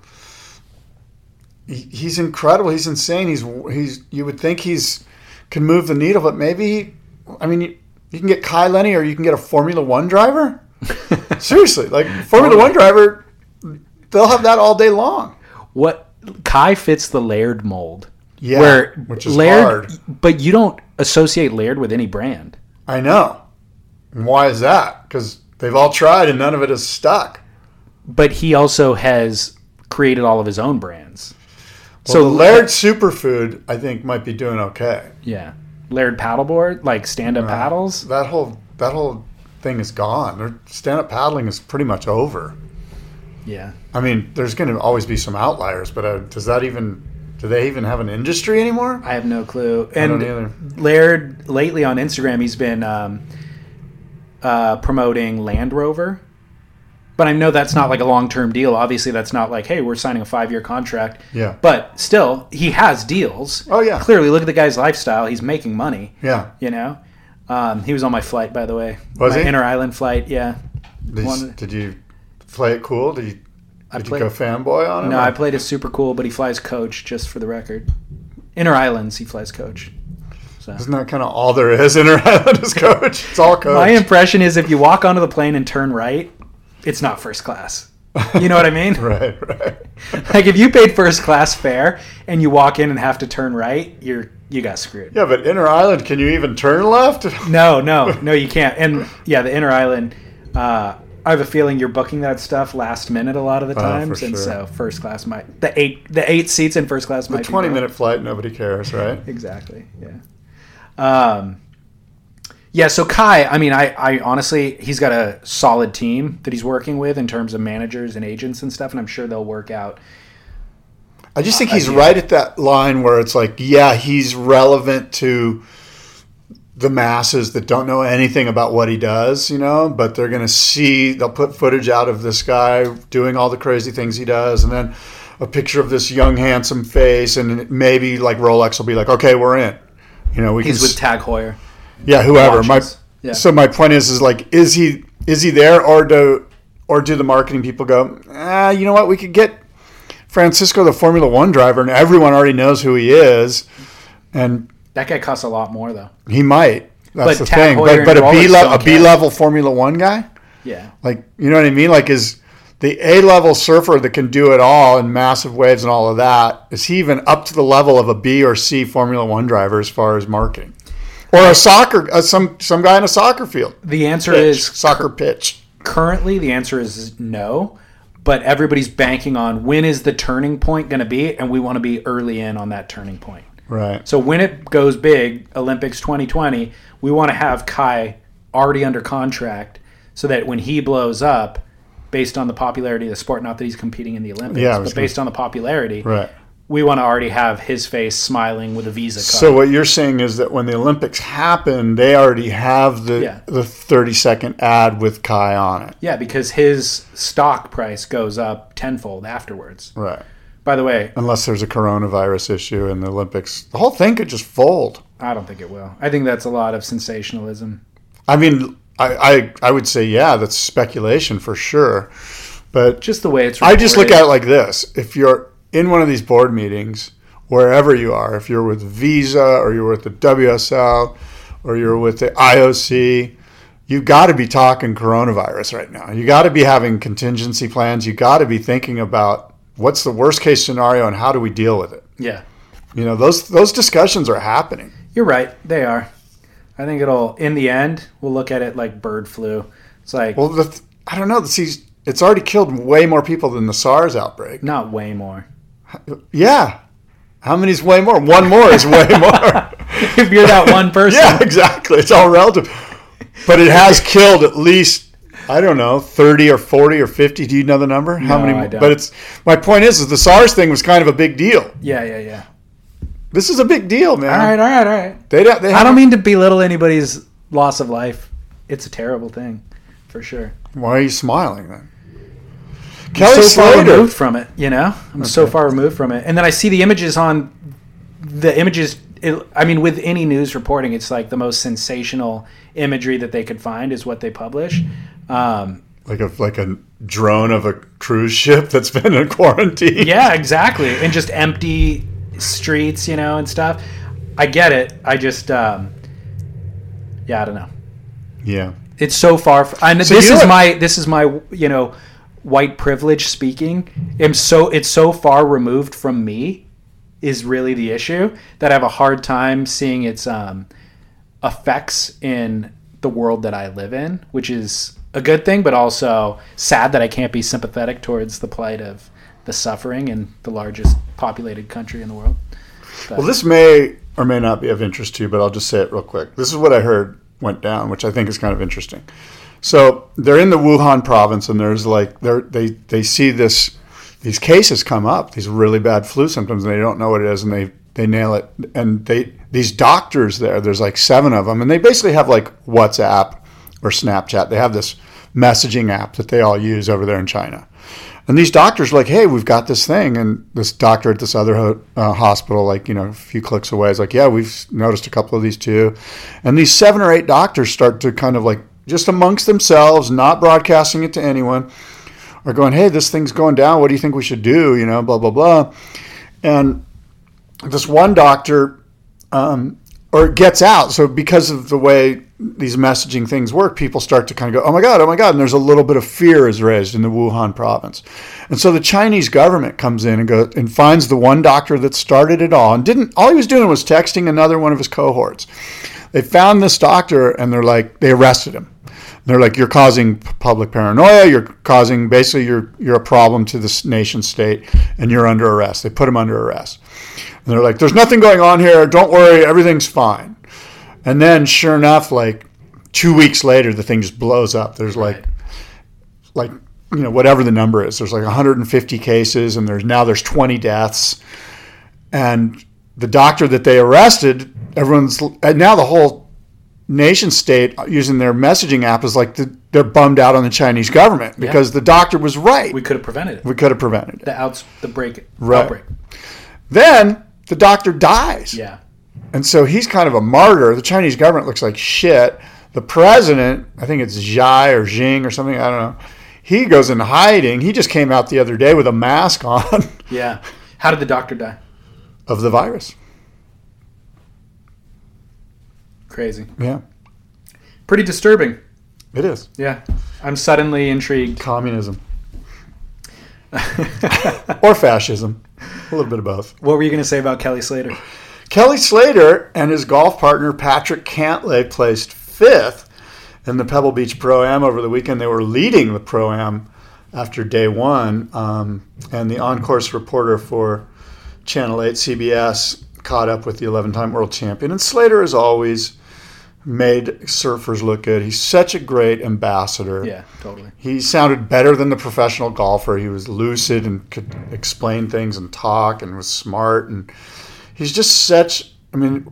Speaker 1: he, he's incredible. He's insane. He's he's. You would think he's can move the needle, but maybe. I mean, you, you can get Kai Lenny, or you can get a Formula One driver. Seriously, like Formula One driver, they'll have that all day long.
Speaker 2: What Kai fits the Laird mold.
Speaker 1: Yeah,
Speaker 2: where
Speaker 1: which is
Speaker 2: Laird,
Speaker 1: hard.
Speaker 2: but you don't associate Laird with any brand.
Speaker 1: I know. And why is that? Because they've all tried and none of it has stuck.
Speaker 2: But he also has created all of his own brands.
Speaker 1: So
Speaker 2: so
Speaker 1: Laird Superfood, I think, might be doing okay.
Speaker 2: yeah, Laird paddleboard, like stand-up paddles.
Speaker 1: That whole that whole thing is gone. Their stand-up paddling is pretty much over.
Speaker 2: Yeah,
Speaker 1: I mean, there's going to always be some outliers, but uh, does that even do they even have an industry anymore?
Speaker 2: I have no clue.
Speaker 1: I
Speaker 2: And
Speaker 1: don't either.
Speaker 2: Laird lately on Instagram, he's been um, uh, promoting Land Rover. But I know that's not like a long-term deal. Obviously, that's not like, hey, we're signing a five-year contract.
Speaker 1: Yeah.
Speaker 2: But still, he has deals.
Speaker 1: Oh, yeah.
Speaker 2: Clearly, look at the guy's lifestyle. He's making money.
Speaker 1: Yeah.
Speaker 2: You know, um, he was on my flight, by the way.
Speaker 1: Was
Speaker 2: my
Speaker 1: he?
Speaker 2: inter island flight. Yeah,
Speaker 1: Did,
Speaker 2: One-
Speaker 1: did you play it cool? Did you,
Speaker 2: I
Speaker 1: did
Speaker 2: played-
Speaker 1: you go fanboy on it?
Speaker 2: No,
Speaker 1: or-
Speaker 2: I played it super cool, but he flies coach just for the record. Inner Islands, he flies coach. So
Speaker 1: Isn't that kind of all there is? Inner Island is coach. It's all coach.
Speaker 2: my impression is if you walk onto the plane and turn right, it's not first class. You know what I mean?
Speaker 1: right, right.
Speaker 2: Like if you paid first class fare and you walk in and have to turn right, you're you got screwed.
Speaker 1: Yeah, but inner Island, can you even turn left?
Speaker 2: No, no, no, you can't. And yeah, the inner island. Uh, I have a feeling you're booking that stuff last minute a lot of the
Speaker 1: Oh,
Speaker 2: times, and
Speaker 1: sure.
Speaker 2: so first class might the eight the eight seats in first class
Speaker 1: The
Speaker 2: might be
Speaker 1: 20
Speaker 2: booked.
Speaker 1: minute flight, nobody cares, right?
Speaker 2: exactly. Yeah. Um, yeah. So Kai, I mean, I, I honestly, he's got a solid team that he's working with in terms of managers and agents and stuff, and I'm sure they'll work out.
Speaker 1: I just think he's
Speaker 2: do.
Speaker 1: right at that line where it's like, yeah, he's relevant to the masses that don't know anything about what he does, you know, but they're going to see, they'll put footage out of this guy doing all the crazy things he does, and then a picture of this young, handsome face, and maybe like Rolex will be like, okay, we're in. You know, we
Speaker 2: He's
Speaker 1: can
Speaker 2: with Tag Heuer.
Speaker 1: Yeah, whoever. My.
Speaker 2: Yeah.
Speaker 1: so my point is is like is he is he there or do or do the marketing people go, ah, you know what, we could get Francisco the Formula One driver and everyone already knows who he is and
Speaker 2: That guy costs a lot more though.
Speaker 1: he might. That's
Speaker 2: But
Speaker 1: the
Speaker 2: Tag
Speaker 1: thing.
Speaker 2: Heuer
Speaker 1: But but a B level a B level Formula One guy?
Speaker 2: Yeah.
Speaker 1: Like you know what I mean? Like is the A level surfer that can do it all and massive waves and all of that, is he even up to the level of a B or C Formula One driver as far as marketing? Or a soccer, uh, some some guy in a soccer field.
Speaker 2: The answer
Speaker 1: pitch,
Speaker 2: is
Speaker 1: soccer pitch.
Speaker 2: currently the answer is no but everybody's banking on when is the turning point going to be and we want to be early in on that turning point
Speaker 1: Right.
Speaker 2: so when it goes big olympics 2020 we want to have kai already under contract so that when he blows up based on the popularity of the sport not that he's competing in the olympics
Speaker 1: Yeah,
Speaker 2: but
Speaker 1: gonna-
Speaker 2: based on the popularity
Speaker 1: Right.
Speaker 2: we want to already have his face smiling with a visa card
Speaker 1: So what you're saying is that when the Olympics happen, they already have the
Speaker 2: Yeah.
Speaker 1: the 30 second ad with Kai on it.
Speaker 2: yeah because his stock price goes up tenfold afterwards
Speaker 1: Right.
Speaker 2: By the way
Speaker 1: Unless there's a coronavirus issue in the Olympics, the whole thing could just fold.
Speaker 2: I don't think it will. I think that's a lot of sensationalism.
Speaker 1: I mean, I I, I would say yeah, that's speculation for sure. But
Speaker 2: Just the way it's.
Speaker 1: I just look at it like this: if you're in one of these board meetings, wherever you are, if you're with Visa or you're with the WSL or you're with the IOC, you've got to be talking coronavirus right now. You got to be having contingency plans. You got to be thinking about what's the worst case scenario and how do we deal with it.
Speaker 2: Yeah,
Speaker 1: You know, those those discussions are happening.
Speaker 2: you're right. They are. I think it'll. In the end, we'll look at it like bird flu. It's like
Speaker 1: Well, the, th- I don't know. See, it's already killed way more people than the SARS outbreak.
Speaker 2: not way more.
Speaker 1: Yeah. How many's way more? One more is way more.
Speaker 2: if you're that one person,
Speaker 1: Yeah, exactly. It's all relative. But it has killed at least I don't know, 30 or 40 or 50. Do you know the number? How
Speaker 2: No,
Speaker 1: many? But it's my point is, is the SARS thing was kind of a big deal.
Speaker 2: yeah, yeah, yeah.
Speaker 1: This is a big deal, man.
Speaker 2: All right, all right, all right.
Speaker 1: They don't. They
Speaker 2: I don't mean to belittle anybody's loss of life. It's a terrible thing, for sure.
Speaker 1: Why are you smiling then?
Speaker 2: I'm
Speaker 1: Kelly
Speaker 2: so far removed from it, you know. I'm so far removed from it, and then I see the images on the images. It, I mean, with any news reporting, it's like the most sensational imagery that they could find is what they publish. Um,
Speaker 1: Like a like a drone of a cruise ship that's been in quarantine.
Speaker 2: yeah, exactly, and just empty streets, you know, and stuff. I get it. I just, um, yeah, I don't know.
Speaker 1: Yeah.
Speaker 2: It's so far. Know
Speaker 1: So
Speaker 2: this is my this is my you know white privilege speaking. I'm so it's so far removed from me is really the issue that I have a hard time seeing its um, effects in the world that I live in, which is a good thing, but also sad that I can't be sympathetic towards the plight of the suffering in the largest populated country in the world.
Speaker 1: Well, this may or may not be of interest to you, but I'll just say it real quick. This is what I heard went down, which I think is kind of interesting. So they're in the Wuhan province, and there's like they they see this these cases come up, these really bad flu symptoms, and they don't know what it is, and they they nail it. And they these doctors there, there's like seven of them, and they basically have like WhatsApp or Snapchat. They have this messaging app that they all use over there in China. And these doctors are like, hey, we've got this thing. And this doctor at this other ho- uh, hospital, like, you know, a few clicks away, is like, yeah, we've noticed a couple of these too. And these seven or eight doctors start to kind of like just amongst themselves, not broadcasting it to anyone, are going, "Hey, this thing's going down. What do you think we should do?" You know, blah blah blah. And this one doctor, um, or it gets out. So because of the way these messaging things work, people start to kind of go, "Oh my god, oh my god!" And there's a little bit of fear is raised in the Wuhan province. And so the Chinese government comes in and goes and finds the one doctor that started it all and didn't. All he was doing was texting another one of his cohorts. They found this doctor and they're like, they arrested him. They're like, you're causing public paranoia. You're causing basically you're you're a problem to this nation state, and you're under arrest. They put him under arrest. And they're like, there's nothing going on here. Don't worry, everything's fine. And then, sure enough, like two weeks later, the thing just blows up. There's like, like you know, whatever the number is. There's like 150 cases, and there's now there's 20 deaths. And the doctor that they arrested, everyone's and now the whole nation state using their messaging app is like the, they're bummed out on the Chinese government because the doctor was right.
Speaker 2: We could have prevented it.
Speaker 1: We could have prevented it.
Speaker 2: the outs, the break,
Speaker 1: Right.
Speaker 2: outbreak.
Speaker 1: Then the doctor dies.
Speaker 2: Yeah.
Speaker 1: And so he's kind of a martyr. The Chinese government looks like shit. The president, I think it's Xi or Jing or something, I don't know. He goes in hiding. He just came out the other day with a mask on
Speaker 2: Yeah. How did the doctor die?
Speaker 1: of the virus.
Speaker 2: Crazy.
Speaker 1: Yeah,
Speaker 2: Pretty disturbing.
Speaker 1: it is.
Speaker 2: Yeah. I'm suddenly intrigued.
Speaker 1: Communism. or fascism. A little bit of both.
Speaker 2: What were you going to say about Kelly Slater?
Speaker 1: Kelly Slater and his golf partner Patrick Cantlay placed fifth in the Pebble Beach Pro Am over the weekend. They were leading the Pro Am after day one. Um, and the on course reporter for Channel 8 CBS caught up with the 11 time world champion. And Slater, as always, made surfers look good. He's such a great ambassador.
Speaker 2: Yeah, totally.
Speaker 1: He sounded better than the professional golfer. He was lucid and could explain things and talk and was smart. And he's just such, I mean,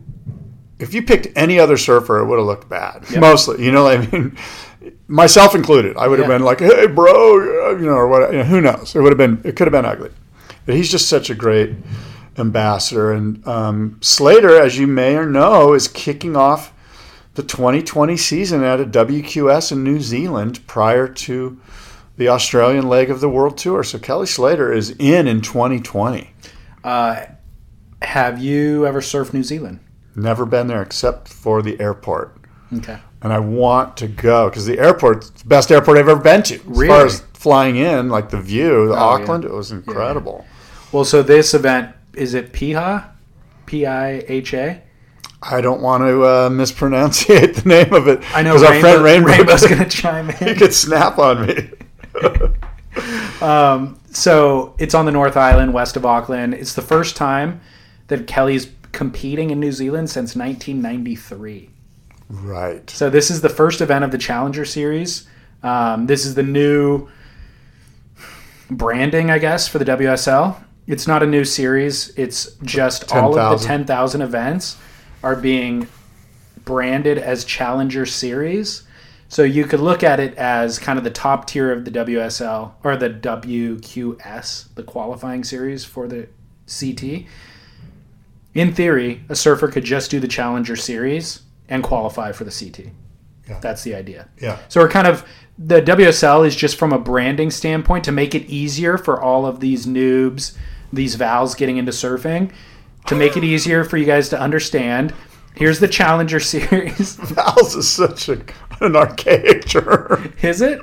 Speaker 1: if you picked any other surfer, it would have looked bad. Mostly, you know, I mean, myself included. I would have
Speaker 2: Yeah.
Speaker 1: been like, hey, bro, you know, or what, you know, who knows? It would have been, it could have been ugly. But he's just such a great ambassador. And um, Slater, as you may or know, is kicking off the 2020 season at a WQS in New Zealand prior to the Australian leg of the World Tour. So Kelly Slater is in in 2020.
Speaker 2: Uh, have you ever surfed New Zealand?
Speaker 1: Never been there except for the airport.
Speaker 2: Okay.
Speaker 1: And I want to go because the airport's the best airport I've ever been to.
Speaker 2: Really?
Speaker 1: As far as flying in, like the view, the
Speaker 2: Oh,
Speaker 1: Auckland,
Speaker 2: yeah.
Speaker 1: it was incredible.
Speaker 2: Well, so this event is it PIHA? P I H A?
Speaker 1: I don't want to uh, mispronunciate the name of it.
Speaker 2: I know
Speaker 1: because our friend
Speaker 2: Rainbow,
Speaker 1: Rainbow
Speaker 2: Rainbow's going to chime in.
Speaker 1: he could snap on me.
Speaker 2: Um, so it's on the North Island, west of Auckland. It's the first time that Kelly's competing in New Zealand since 1993.
Speaker 1: right.
Speaker 2: So this is the first event of the Challenger Series. Um, this is the new branding, I guess, for the WSL. It's not a new series. It's just all of the
Speaker 1: 10,000.
Speaker 2: 10,000 events are being branded as Challenger Series. So you could look at it as kind of the top tier of the WSL or the WQS, the qualifying series for the CT. In theory, a surfer could just do the Challenger Series and qualify for the CT.
Speaker 1: Yeah.
Speaker 2: That's the idea.
Speaker 1: Yeah.
Speaker 2: So we're kind of the WSL is just from a branding standpoint to make it easier for all of these noobs, these vals getting into surfing, to make it easier for you guys to understand. Here's the Challenger Series.
Speaker 1: Vals is such a, an archaic term.
Speaker 2: Is it?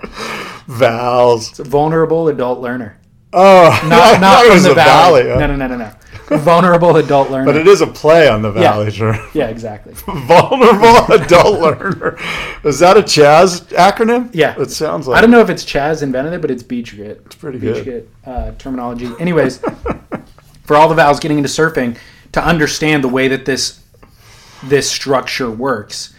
Speaker 1: Vals.
Speaker 2: It's a vulnerable adult learner.
Speaker 1: Oh,
Speaker 2: Not, not from the valley.
Speaker 1: valley.
Speaker 2: No, no, no, no, no. Vulnerable adult learner.
Speaker 1: But it is a play on the valley term.
Speaker 2: yeah, exactly.
Speaker 1: Vulnerable adult learner. Is that a Chas acronym?
Speaker 2: Yeah.
Speaker 1: It sounds like
Speaker 2: I don't know if it's Chas invented it, but it's Beach Grit. It's
Speaker 1: pretty
Speaker 2: Beach
Speaker 1: good.
Speaker 2: Grit uh, terminology. Anyways, for all the vals getting into surfing, to understand the way that this this structure works,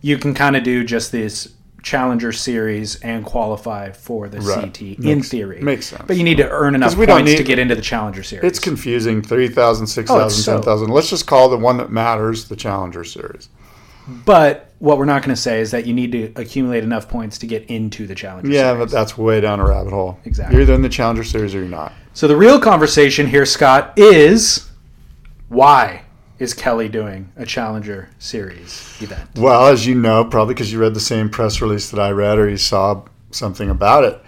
Speaker 2: you can kind of do just this Challenger Series and qualify for the
Speaker 1: Right.
Speaker 2: CT in theory.
Speaker 1: makes sense.
Speaker 2: But you need to earn enough
Speaker 1: we don't
Speaker 2: points to get into the Challenger Series.
Speaker 1: It's confusing. 3,000, 6,000,
Speaker 2: Oh, it's so-
Speaker 1: 10,000. Let's just call the one that matters the Challenger Series.
Speaker 2: but what we're not going to say is that you need to accumulate enough points to get into the Challenger
Speaker 1: Yeah,
Speaker 2: Series.
Speaker 1: but that's way down a rabbit hole.
Speaker 2: Exactly.
Speaker 1: You're either in the Challenger Series or you're not.
Speaker 2: So the real conversation here, Scott, is why is Kelly doing a Challenger Series event?
Speaker 1: Well, as you know, probably because you read the same press release that I read or you saw something about it,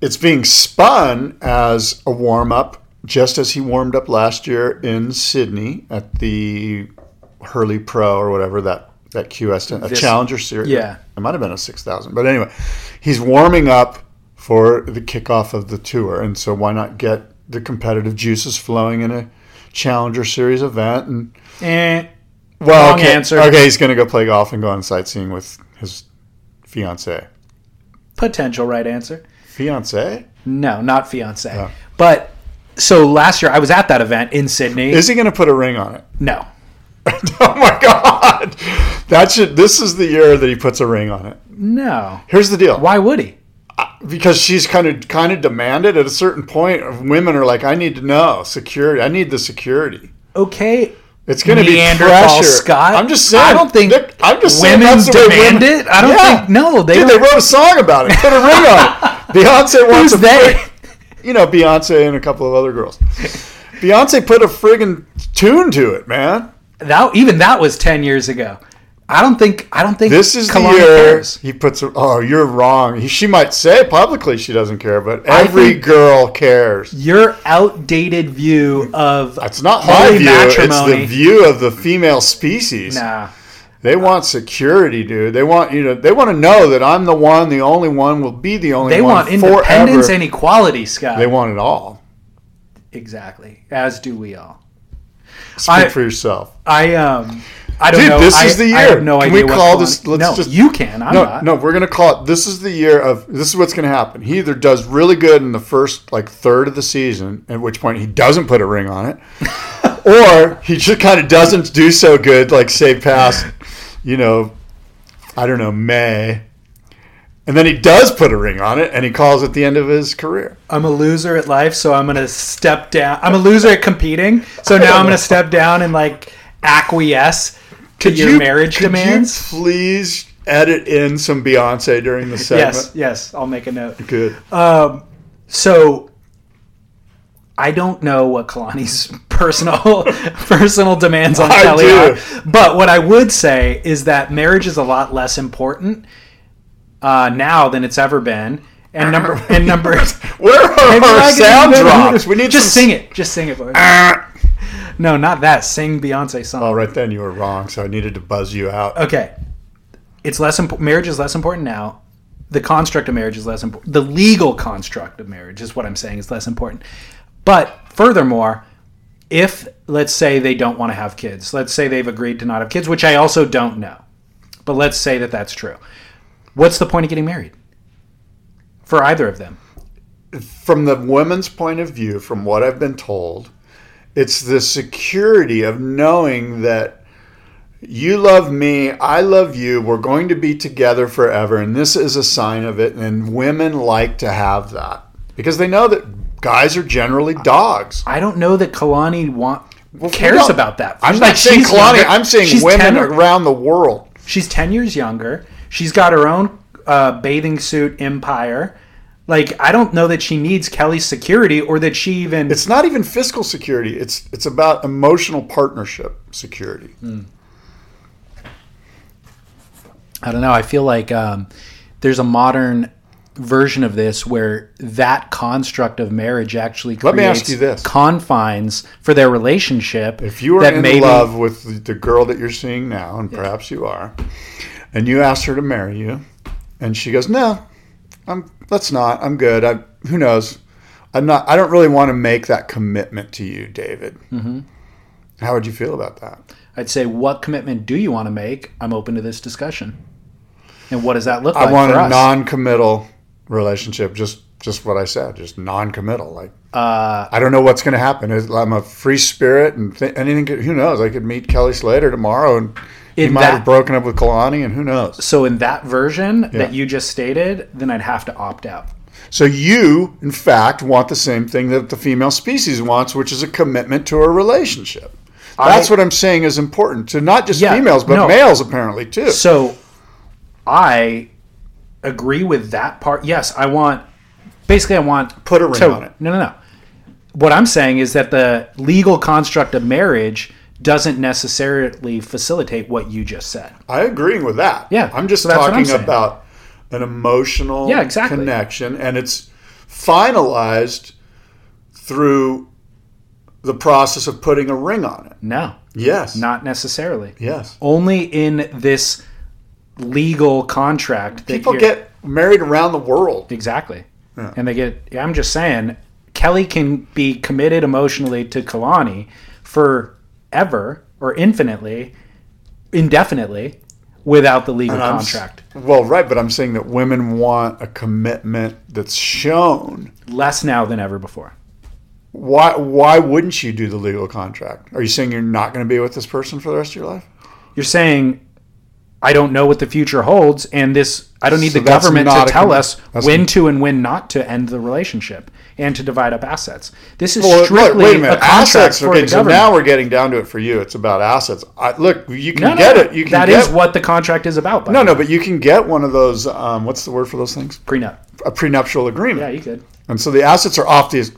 Speaker 1: it's being spun as a warm up, just as he warmed up last year in Sydney at the Hurley Pro or whatever that that QS a
Speaker 2: This-
Speaker 1: Challenger Series.
Speaker 2: yeah.
Speaker 1: it might have been a six thousand, but anyway, he's warming up for the kickoff of the tour, and so why not get the competitive juices flowing in a Challenger Series event and
Speaker 2: Eh,
Speaker 1: well,
Speaker 2: Wrong
Speaker 1: okay.
Speaker 2: answer.
Speaker 1: Okay, he's going to go play golf and go on sightseeing with his fiance.
Speaker 2: potential right answer.
Speaker 1: Fiance?
Speaker 2: No, not fiance.
Speaker 1: Oh.
Speaker 2: But so last year I was at that event in Sydney.
Speaker 1: Is he going to put a ring on it?
Speaker 2: no,
Speaker 1: oh my God! That should. This is the year that he puts a ring on it.
Speaker 2: no.
Speaker 1: Here's the deal.
Speaker 2: Why would he?
Speaker 1: Because she's kind of kind of demanded at a certain point. Women are like, I need to know security. I need the security.
Speaker 2: Okay,
Speaker 1: It's going to be
Speaker 2: Neanderthal
Speaker 1: pressure.
Speaker 2: Scott.
Speaker 1: I'm just saying.
Speaker 2: I don't think
Speaker 1: Nick, I'm just saying
Speaker 2: women
Speaker 1: that's the way
Speaker 2: demand
Speaker 1: women-
Speaker 2: it. I don't
Speaker 1: Yeah.
Speaker 2: think no. They
Speaker 1: Dude, they wrote a song about it. Put a ring on it. Beyonce wants
Speaker 2: Who's
Speaker 1: a
Speaker 2: they?
Speaker 1: frig- You know, Beyonce and a couple of other girls. Beyonce put a friggin' tune to it, man.
Speaker 2: That even that was ten years ago. I don't think. I don't think
Speaker 1: This is
Speaker 2: Kalani
Speaker 1: the year
Speaker 2: cares.
Speaker 1: he puts. A, oh, you're wrong. He, she might say publicly she doesn't care, but every girl cares.
Speaker 2: Your outdated view of
Speaker 1: It's not my view. It's the view of the female species.
Speaker 2: Nah,
Speaker 1: They want security, dude. They want you know. They want to know that I'm the one, the only one, will be the only
Speaker 2: they
Speaker 1: one
Speaker 2: want independence
Speaker 1: forever.
Speaker 2: and equality, Scott.
Speaker 1: they want it all.
Speaker 2: exactly, as do we all.
Speaker 1: Speak
Speaker 2: I-
Speaker 1: for yourself.
Speaker 2: I um, I don't
Speaker 1: Dude,
Speaker 2: know.
Speaker 1: this
Speaker 2: I,
Speaker 1: is the
Speaker 2: I
Speaker 1: year.
Speaker 2: have no
Speaker 1: Can
Speaker 2: idea.
Speaker 1: we call this- let's
Speaker 2: no,
Speaker 1: just-
Speaker 2: you can. I'm
Speaker 1: no,
Speaker 2: not.
Speaker 1: no, we're gonna call it. This is the year of. This is what's gonna happen. He either does really good in the first like third of the season, at which point he doesn't put a ring on it, or he just kind of doesn't do so good, like say past, you know, I don't know May, and then he does put a ring on it, and he calls it the end of his career.
Speaker 2: I'm a loser at life, so I'm gonna step down. I'm a loser at competing, so now I'm gonna step down and like acquiesce to your marriage
Speaker 1: could
Speaker 2: demands.
Speaker 1: You please edit in some Beyonce during the segment.
Speaker 2: Yes, yes, I'll make a note.
Speaker 1: Good.
Speaker 2: Um, so I don't know what Kalani's personal personal demands on
Speaker 1: I
Speaker 2: Kelly
Speaker 1: do.
Speaker 2: are, but what I would say is that marriage is a lot less important uh, now than it's ever been. And number and number.
Speaker 1: Where are our sound drops? We need
Speaker 2: just
Speaker 1: some
Speaker 2: sing it. Just sing it. boys. No, not that. Sing Beyonce song.
Speaker 1: Oh, right then you were wrong, so I needed to buzz you out.
Speaker 2: Okay, it's less important. Marriage is less important now. The construct of marriage is less important. The legal construct of marriage is what I'm saying is less important. But furthermore, if let's say they don't want to have kids, let's say they've agreed to not have kids, which I also don't know, but let's say that that's true. What's the point of getting married for either of them?
Speaker 1: From the woman's point of view, from what I've been told, it's the security of knowing that you love me, I love you, we're going to be together forever, and this is a sign of it. And women like to have that because they know that guys are generally dogs.
Speaker 2: I don't know that Kalani want
Speaker 1: Well,
Speaker 2: cares about that.
Speaker 1: I'm
Speaker 2: Like,
Speaker 1: not saying Kalani,
Speaker 2: younger-
Speaker 1: I'm saying women
Speaker 2: 10
Speaker 1: around the world.
Speaker 2: She's 10 years younger. She's got her own uh, bathing suit empire. Like, I don't know that she needs Kelly's security or that she even.
Speaker 1: It's not even fiscal security. It's it's about emotional partnership security.
Speaker 2: I don't know. I feel like um, there's a modern version of this where that construct of marriage actually creates
Speaker 1: Let me ask you this.
Speaker 2: confines for their relationship.
Speaker 1: If you are
Speaker 2: that
Speaker 1: in
Speaker 2: maybe,
Speaker 1: love with the- the girl that you're seeing now, and perhaps you are, and you ask her to marry you, and she goes, "No, I'm. Let's not. I'm good. I, who knows? I'm not. I don't really want to make that commitment to you, David. Mm-hmm. How would you feel about that?
Speaker 2: I'd say, what commitment do you want to make? I'm open to this discussion. And what does that look like
Speaker 1: I want a non-committal relationship. Just just what I said. Just non-committal. Like
Speaker 2: uh,
Speaker 1: I don't know what's going to happen. I'm a free spirit, and th- anything. Could, who knows? I could meet Kelly Slater tomorrow, and he might
Speaker 2: that-
Speaker 1: have broken up with Kalani, and who knows?
Speaker 2: so in that version
Speaker 1: Yeah.
Speaker 2: that you just stated, then I'd have to opt out.
Speaker 1: So you, in fact, want the same thing that the female species wants, which is a commitment to a relationship. That's
Speaker 2: I-
Speaker 1: what I'm saying is important to not just
Speaker 2: Yeah,
Speaker 1: females, but
Speaker 2: no.
Speaker 1: males apparently too.
Speaker 2: So I agree with that part. Yes, I want basically I want
Speaker 1: Put a ring
Speaker 2: to-
Speaker 1: on it.
Speaker 2: No, no, no. What I'm saying is that the legal construct of marriage doesn't necessarily facilitate what you just said.
Speaker 1: I agree with that.
Speaker 2: Yeah,
Speaker 1: I'm just
Speaker 2: so what I'm
Speaker 1: talking about an emotional
Speaker 2: Yeah, exactly.
Speaker 1: connection, and it's finalized through the process of putting a ring on it.
Speaker 2: No,
Speaker 1: Yes.
Speaker 2: not necessarily.
Speaker 1: Yes.
Speaker 2: Only in this legal contract that
Speaker 1: People get married around the world.
Speaker 2: Exactly. And they get, I'm just saying, Kelly can be committed emotionally to Kalani forever or infinitely, indefinitely, without the legal
Speaker 1: I'm
Speaker 2: contract.
Speaker 1: Well, right, but I'm saying that women want a commitment that's shown.
Speaker 2: Less now than ever before.
Speaker 1: Why? Why wouldn't you do the legal contract? Are you saying you're not going to be with this person for the rest of your life?
Speaker 2: You're saying, I don't know what the future holds, and this, I don't need
Speaker 1: So
Speaker 2: the government to tell us when to and when not to end the relationship and to divide up assets. This is
Speaker 1: Well,
Speaker 2: strictly
Speaker 1: wait a minute.
Speaker 2: contract
Speaker 1: Assets.
Speaker 2: for
Speaker 1: Okay,
Speaker 2: the
Speaker 1: so
Speaker 2: government.
Speaker 1: now we're getting down to it for you. It's about assets. I, look, you can
Speaker 2: no,
Speaker 1: get
Speaker 2: no.
Speaker 1: it. You can
Speaker 2: That
Speaker 1: get,
Speaker 2: is what the contract is about. by
Speaker 1: No, no, but you can get one of those. Um, what's the word for those things?
Speaker 2: prenup.
Speaker 1: A prenuptial agreement.
Speaker 2: Yeah, you could.
Speaker 1: And so the assets are off the.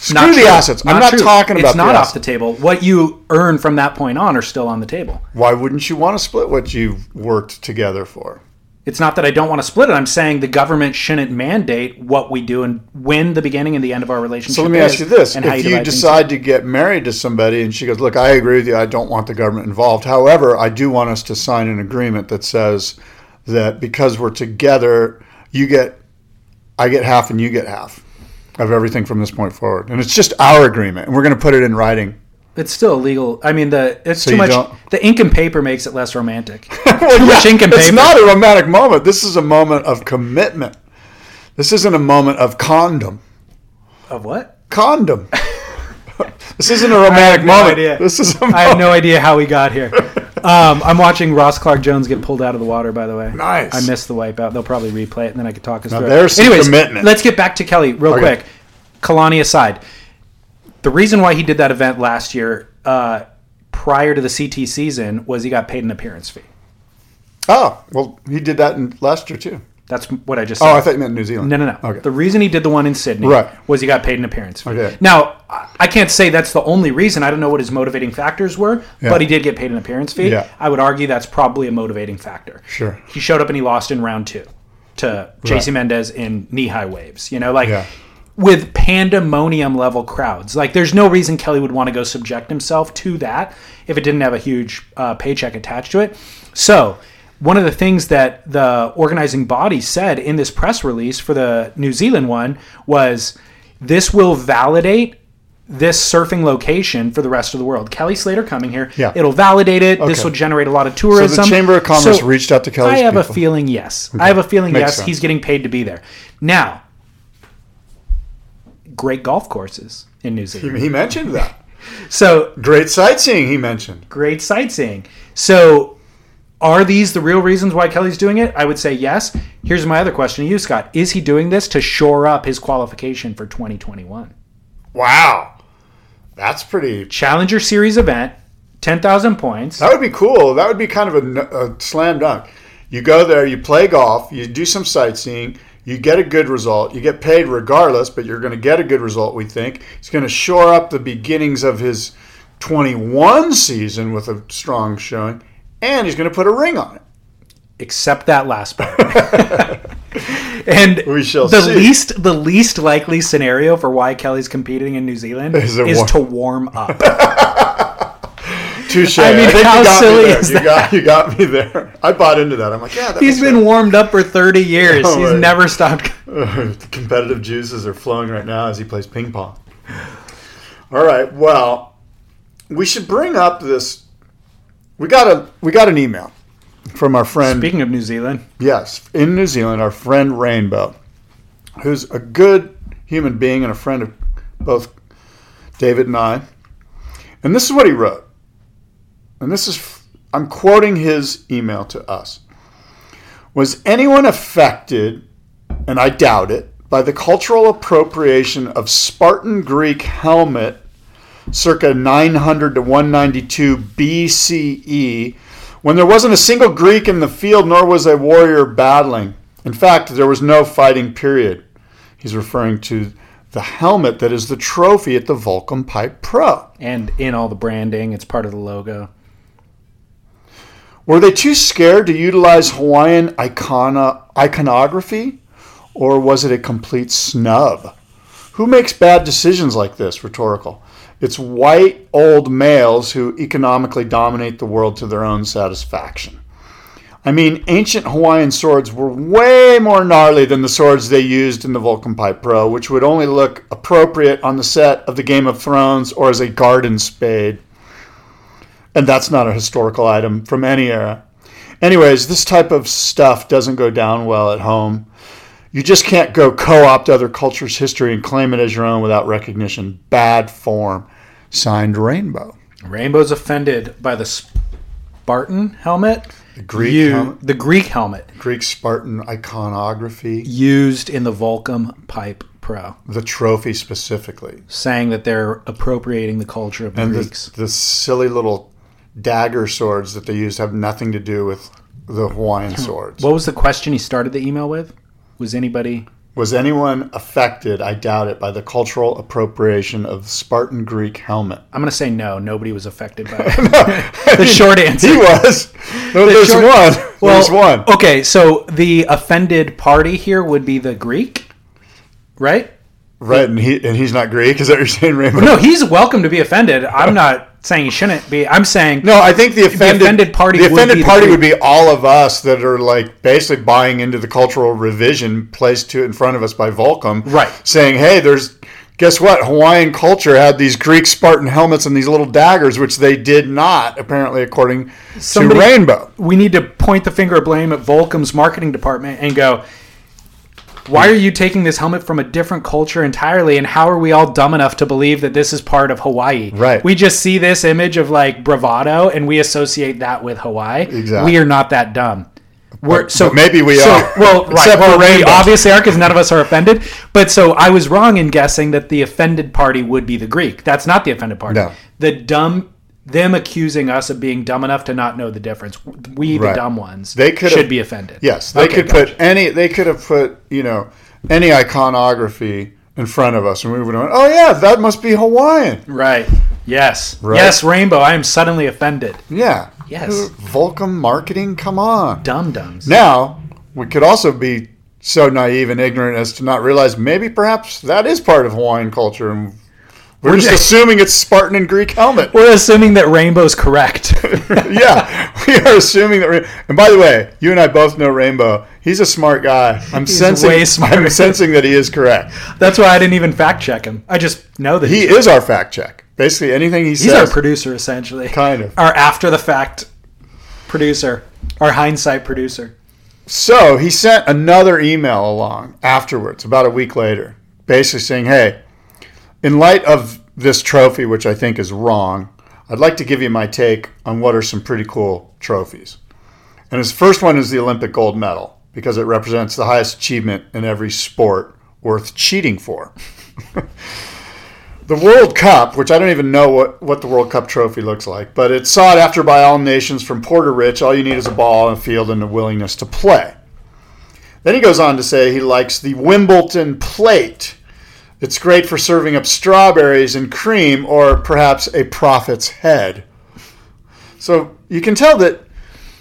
Speaker 1: Screw
Speaker 2: Not
Speaker 1: the
Speaker 2: true.
Speaker 1: assets. I'm not
Speaker 2: true.
Speaker 1: talking about
Speaker 2: It's not
Speaker 1: the
Speaker 2: off the table. What you earn from that point on are still on the table.
Speaker 1: Why wouldn't you want to split what you've worked together for?
Speaker 2: It's not that I don't want to split it. I'm saying the government shouldn't mandate what we do and when the beginning and the end of our relationship.
Speaker 1: So let me ask you this:
Speaker 2: and how
Speaker 1: If you
Speaker 2: divide
Speaker 1: decide to get married to somebody, and she goes, "Look, I agree with you. I don't want the government involved. However, I do want us to sign an agreement that says that because we're together, you get, I get half, and you get half of everything from this point forward, and it's just our agreement, and we're going to put it in writing."
Speaker 2: It's still illegal. I mean, the it's
Speaker 1: So
Speaker 2: too much.
Speaker 1: don't-
Speaker 2: The ink and paper makes it less romantic.
Speaker 1: Well,
Speaker 2: Too much ink and paper.
Speaker 1: it's not a romantic moment. This is a moment of commitment. This isn't a moment of condom.
Speaker 2: of what?
Speaker 1: Condom. this isn't a romantic
Speaker 2: no
Speaker 1: moment.
Speaker 2: idea.
Speaker 1: This is
Speaker 2: I have no idea how we got here. Um, I'm watching Ross Clark Jones get pulled out of the water. By the way,
Speaker 1: Nice.
Speaker 2: I missed the wipeout. They'll probably replay it, and then I could talk us
Speaker 1: Now
Speaker 2: through.
Speaker 1: there's
Speaker 2: it. Anyways,
Speaker 1: commitment.
Speaker 2: let's get back to Kelly real
Speaker 1: Okay.
Speaker 2: quick. Kalani aside, the reason why he did that event last year, uh, prior to the CT season, was he got paid an appearance fee.
Speaker 1: Oh, well, he did that in last year too.
Speaker 2: That's what I just said.
Speaker 1: Oh, I thought you meant New Zealand.
Speaker 2: No, no, no.
Speaker 1: Okay.
Speaker 2: The reason he did the one in Sydney
Speaker 1: Right.
Speaker 2: was he got paid an appearance fee.
Speaker 1: Okay.
Speaker 2: Now, I- can't say that's the only reason. I don't know what his motivating factors were,
Speaker 1: Yeah.
Speaker 2: but he did get paid an appearance fee.
Speaker 1: Yeah.
Speaker 2: I would argue that's probably a motivating factor.
Speaker 1: Sure.
Speaker 2: He showed up and he lost in round two to JC Mendez in knee high waves. You know, like
Speaker 1: Yeah.
Speaker 2: with pandemonium level crowds. Like, there's no reason Kelly would want to go subject himself to that if it didn't have a huge uh, paycheck attached to it. So, one of the things that the organizing body said in this press release for the New Zealand one was this will validate this surfing location for the rest of the world. Kelly Slater coming here,
Speaker 1: Yeah.
Speaker 2: it'll validate it. This will generate a lot of tourism.
Speaker 1: So the Chamber of Commerce
Speaker 2: So,
Speaker 1: reached out to Kelly's
Speaker 2: I have a feeling yes. I have a feeling
Speaker 1: Makes
Speaker 2: yes.
Speaker 1: sense.
Speaker 2: He's getting paid to be there. Now, great golf courses in New Zealand.
Speaker 1: He mentioned that.
Speaker 2: So
Speaker 1: Great sightseeing, he mentioned.
Speaker 2: great sightseeing. So are these the real reasons why Kelly's doing it? I would say yes. Here's my other question to you, Scott. Is he doing this to shore up his qualification for 2021?
Speaker 1: Wow. That's pretty.
Speaker 2: Challenger Series event, 10,000 points.
Speaker 1: That would be cool. That would be kind of a, a slam dunk. You go there, you play golf, you do some sightseeing, you get a good result. You get paid regardless, but you're going to get a good result, we think. He's going to shore up the beginnings of his 21 season with a strong showing, and he's going to put a ring on it.
Speaker 2: except that last part. and
Speaker 1: We shall
Speaker 2: the
Speaker 1: see.
Speaker 2: least the least likely scenario for why Kelly's competing in New Zealand
Speaker 1: Is
Speaker 2: is, to warm up.
Speaker 1: Touche.
Speaker 2: I mean,
Speaker 1: think
Speaker 2: how
Speaker 1: you got
Speaker 2: silly
Speaker 1: me there.
Speaker 2: is
Speaker 1: you got you got me there. I bought into that. I'm like, yeah, that
Speaker 2: He's been warmed up for 30 years.
Speaker 1: Oh,
Speaker 2: He's
Speaker 1: right.
Speaker 2: never stopped.
Speaker 1: the competitive juices are flowing right now as he plays ping pong. All right. Well, we should bring up this. We got a we got an email from our friend.
Speaker 2: Speaking of New Zealand,
Speaker 1: Yes, in New Zealand, our friend Rainbow, who's a good human being and a friend of both David and I. And this is what he wrote. And this is, I'm quoting his email to us. Was anyone affected, and I doubt it, by the cultural appropriation of Spartan Greek helmet circa 900 to 192 BCE, when there wasn't a single Greek in the field, nor was a warrior battling. In fact, there was no fighting period. He's referring to the helmet that is the trophy at the Volcom Pipe Pro.
Speaker 2: And in all the branding, it's part of the logo.
Speaker 1: Were they too scared to utilize Hawaiian icona, iconography, or was it a complete snub? Who makes bad decisions like this? Rhetorical. It's white old males who economically dominate the world to their own satisfaction. I mean, ancient Hawaiian swords were way more gnarly than the swords they used in the Volcom Pipe Pro, which would only look appropriate on the set of the Game of Thrones or as a garden spade. And that's not a historical item from any era. Anyways, this type of stuff doesn't go down well at home. You just can't go co opt other cultures' history and claim it as your own without recognition. Bad form. Signed Rainbow.
Speaker 2: Rainbow's offended by the Spartan helmet.
Speaker 1: The Greek
Speaker 2: You-
Speaker 1: helmet.
Speaker 2: The Greek helmet
Speaker 1: Greek Spartan iconography.
Speaker 2: used in the Volcom Pipe Pro,
Speaker 1: The trophy specifically.
Speaker 2: saying that they're appropriating the culture of the
Speaker 1: And
Speaker 2: Greeks.
Speaker 1: the, the silly little dagger swords that they use have nothing to do with the Hawaiian hmm. swords.
Speaker 2: What was the question he started the email with? Was anybody?
Speaker 1: Was anyone affected, I doubt it, by the cultural appropriation of the Spartan Greek helmet?
Speaker 2: I'm going to say no. Nobody was affected by it. the short answer.
Speaker 1: He was. No, there's
Speaker 2: short-
Speaker 1: one. there's one.
Speaker 2: Okay, so the offended party here would be the Greek, right?
Speaker 1: Right, and he and he's not Greek. Is that what you're saying, Rainbow?
Speaker 2: No, he's welcome to be offended. I'm not saying he shouldn't be. I'm saying
Speaker 1: No, I think the offended,
Speaker 2: offended party
Speaker 1: the
Speaker 2: would
Speaker 1: offended
Speaker 2: be
Speaker 1: party
Speaker 2: Greek.
Speaker 1: would be all of us that are like basically buying into the cultural revision placed to in front of us by Volcom,
Speaker 2: Right.
Speaker 1: Saying, "Hey, there's guess what? Hawaiian culture had these Greek Spartan helmets and these little daggers, which they did not, apparently, according
Speaker 2: Somebody-
Speaker 1: to Rainbow."
Speaker 2: we need to point the finger of blame at Volcom's marketing department and go, why are you taking this helmet from a different culture entirely? And how are we all dumb enough to believe that this is part of Hawaii?
Speaker 1: Right.
Speaker 2: We just see this image of like bravado and we associate that with Hawaii.
Speaker 1: Exactly.
Speaker 2: We are not that dumb. We're, so
Speaker 1: but maybe we
Speaker 2: so-
Speaker 1: are.
Speaker 2: Well, right.
Speaker 1: Except
Speaker 2: well, we obviously are because none of us are offended. But so I was wrong in guessing that the offended party would be the Greek. That's not the offended party.
Speaker 1: No.
Speaker 2: The dumb, them accusing us of being dumb enough to not know the difference. We, the
Speaker 1: Right.
Speaker 2: dumb ones,
Speaker 1: They could
Speaker 2: should be offended.
Speaker 1: Yes, they
Speaker 2: Okay,
Speaker 1: could
Speaker 2: gotcha.
Speaker 1: put any. They could have put you know any iconography in front of us, and we would have. went, Oh yeah, that must be Hawaiian.
Speaker 2: Right. Yes.
Speaker 1: Right.
Speaker 2: Yes, Rainbow. I am suddenly offended.
Speaker 1: Yeah.
Speaker 2: Yes.
Speaker 1: Volcom marketing. Come on.
Speaker 2: Dum dums.
Speaker 1: Now, we could also be so naive and ignorant as to not realize maybe perhaps that is part of Hawaiian culture and we're, just
Speaker 2: just-
Speaker 1: assuming it's Spartan and Greek helmet.
Speaker 2: We're assuming that Rainbow's correct.
Speaker 1: yeah, we are assuming that. Ra- And by the way, you and I both know Rainbow. He's a smart guy. I'm
Speaker 2: He's
Speaker 1: sensing.
Speaker 2: way smarter.
Speaker 1: I'm sensing that he is correct.
Speaker 2: That's why I didn't even fact check him. I just know that
Speaker 1: He
Speaker 2: he's,
Speaker 1: is our fact check. Basically, anything he
Speaker 2: he's
Speaker 1: says.
Speaker 2: our producer, essentially.
Speaker 1: Kind of.
Speaker 2: Our after the fact producer. Our hindsight producer.
Speaker 1: So he sent another email along afterwards, about a week later, basically saying, "Hey, in light of this trophy, which I think is wrong, I'd like to give you my take on what are some pretty cool trophies." And his first one is the Olympic gold medal because it represents the highest achievement in every sport worth cheating for. the World Cup, which I don't even know what, what the World Cup trophy looks like, but it's sought after by all nations from poor to rich. All you need is a ball, and a field, and a willingness to play. Then he goes on to say he likes the Wimbledon plate. It's great for serving up strawberries and cream or perhaps a prophet's head. So you can tell that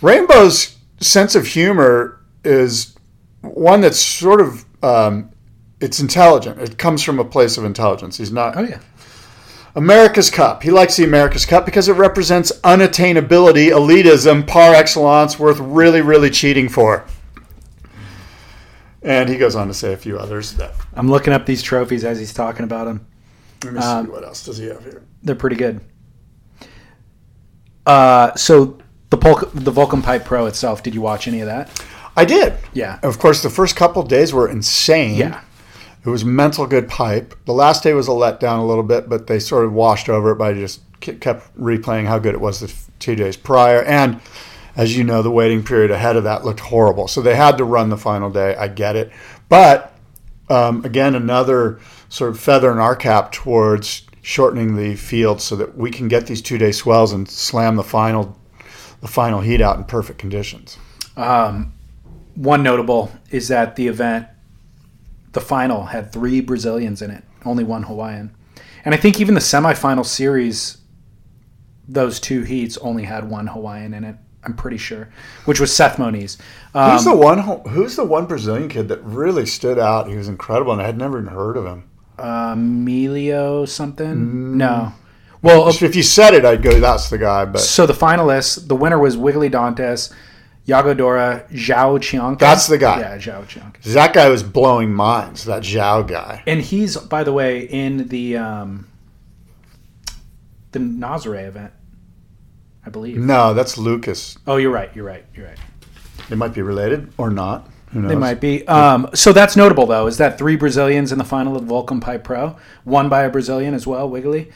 Speaker 1: Rainbow's sense of humor is one that's sort of um, it's intelligent. It comes from a place of intelligence. He's not
Speaker 2: Oh yeah.
Speaker 1: America's Cup. He likes the America's Cup because it represents unattainability, elitism, par excellence, worth really, really cheating for. And he goes on to say a few others that.
Speaker 2: I'm looking up these trophies as he's talking about them.
Speaker 1: Let me
Speaker 2: Um,
Speaker 1: see what else does he have here.
Speaker 2: They're pretty good. Uh, so the Pol- the Volcom Pipe Pro itself. Did you watch any of that?
Speaker 1: I did.
Speaker 2: Yeah.
Speaker 1: Of course, the first couple days were insane.
Speaker 2: Yeah.
Speaker 1: It was mental good pipe. The last day was a letdown a little bit, but they sort of washed over it by just kept replaying how good it was the two days prior. And as you know, the waiting period ahead of that looked horrible. So they had to run the final day. I get it. But um, again, another sort of feather in our cap towards shortening the field so that we can get these two day swells and slam the final the final heat out in perfect conditions.
Speaker 2: Um, one notable is that the event, the final, had three Brazilians in it. only one Hawaiian. And I think even the semifinal series, those two heats only had one Hawaiian in it. I'm pretty sure, which was Seth Moniz. Um,
Speaker 1: who's the one? Who's the one Brazilian kid that really stood out? He was incredible, and I had never even heard of him.
Speaker 2: Uh, Emilio something? No. Well,
Speaker 1: If you said it, I'd go, "That's the guy." But
Speaker 2: so the finalists, the winner was Wiggolly Dantas, Yago Dora, João Chianca.
Speaker 1: That's the guy.
Speaker 2: Yeah, João Chianca.
Speaker 1: that guy was blowing minds. That João guy.
Speaker 2: And he's, by the way, in the um, the Nazare event, I believe.
Speaker 1: No, that's Lucas.
Speaker 2: Oh, you're right. You're right. You're right.
Speaker 1: They might be related or not. Who knows?
Speaker 2: They might be. Um, so that's notable, though, is that three Brazilians in the final of Volcom Pipe Pro, won by a Brazilian as well, Wiggolly,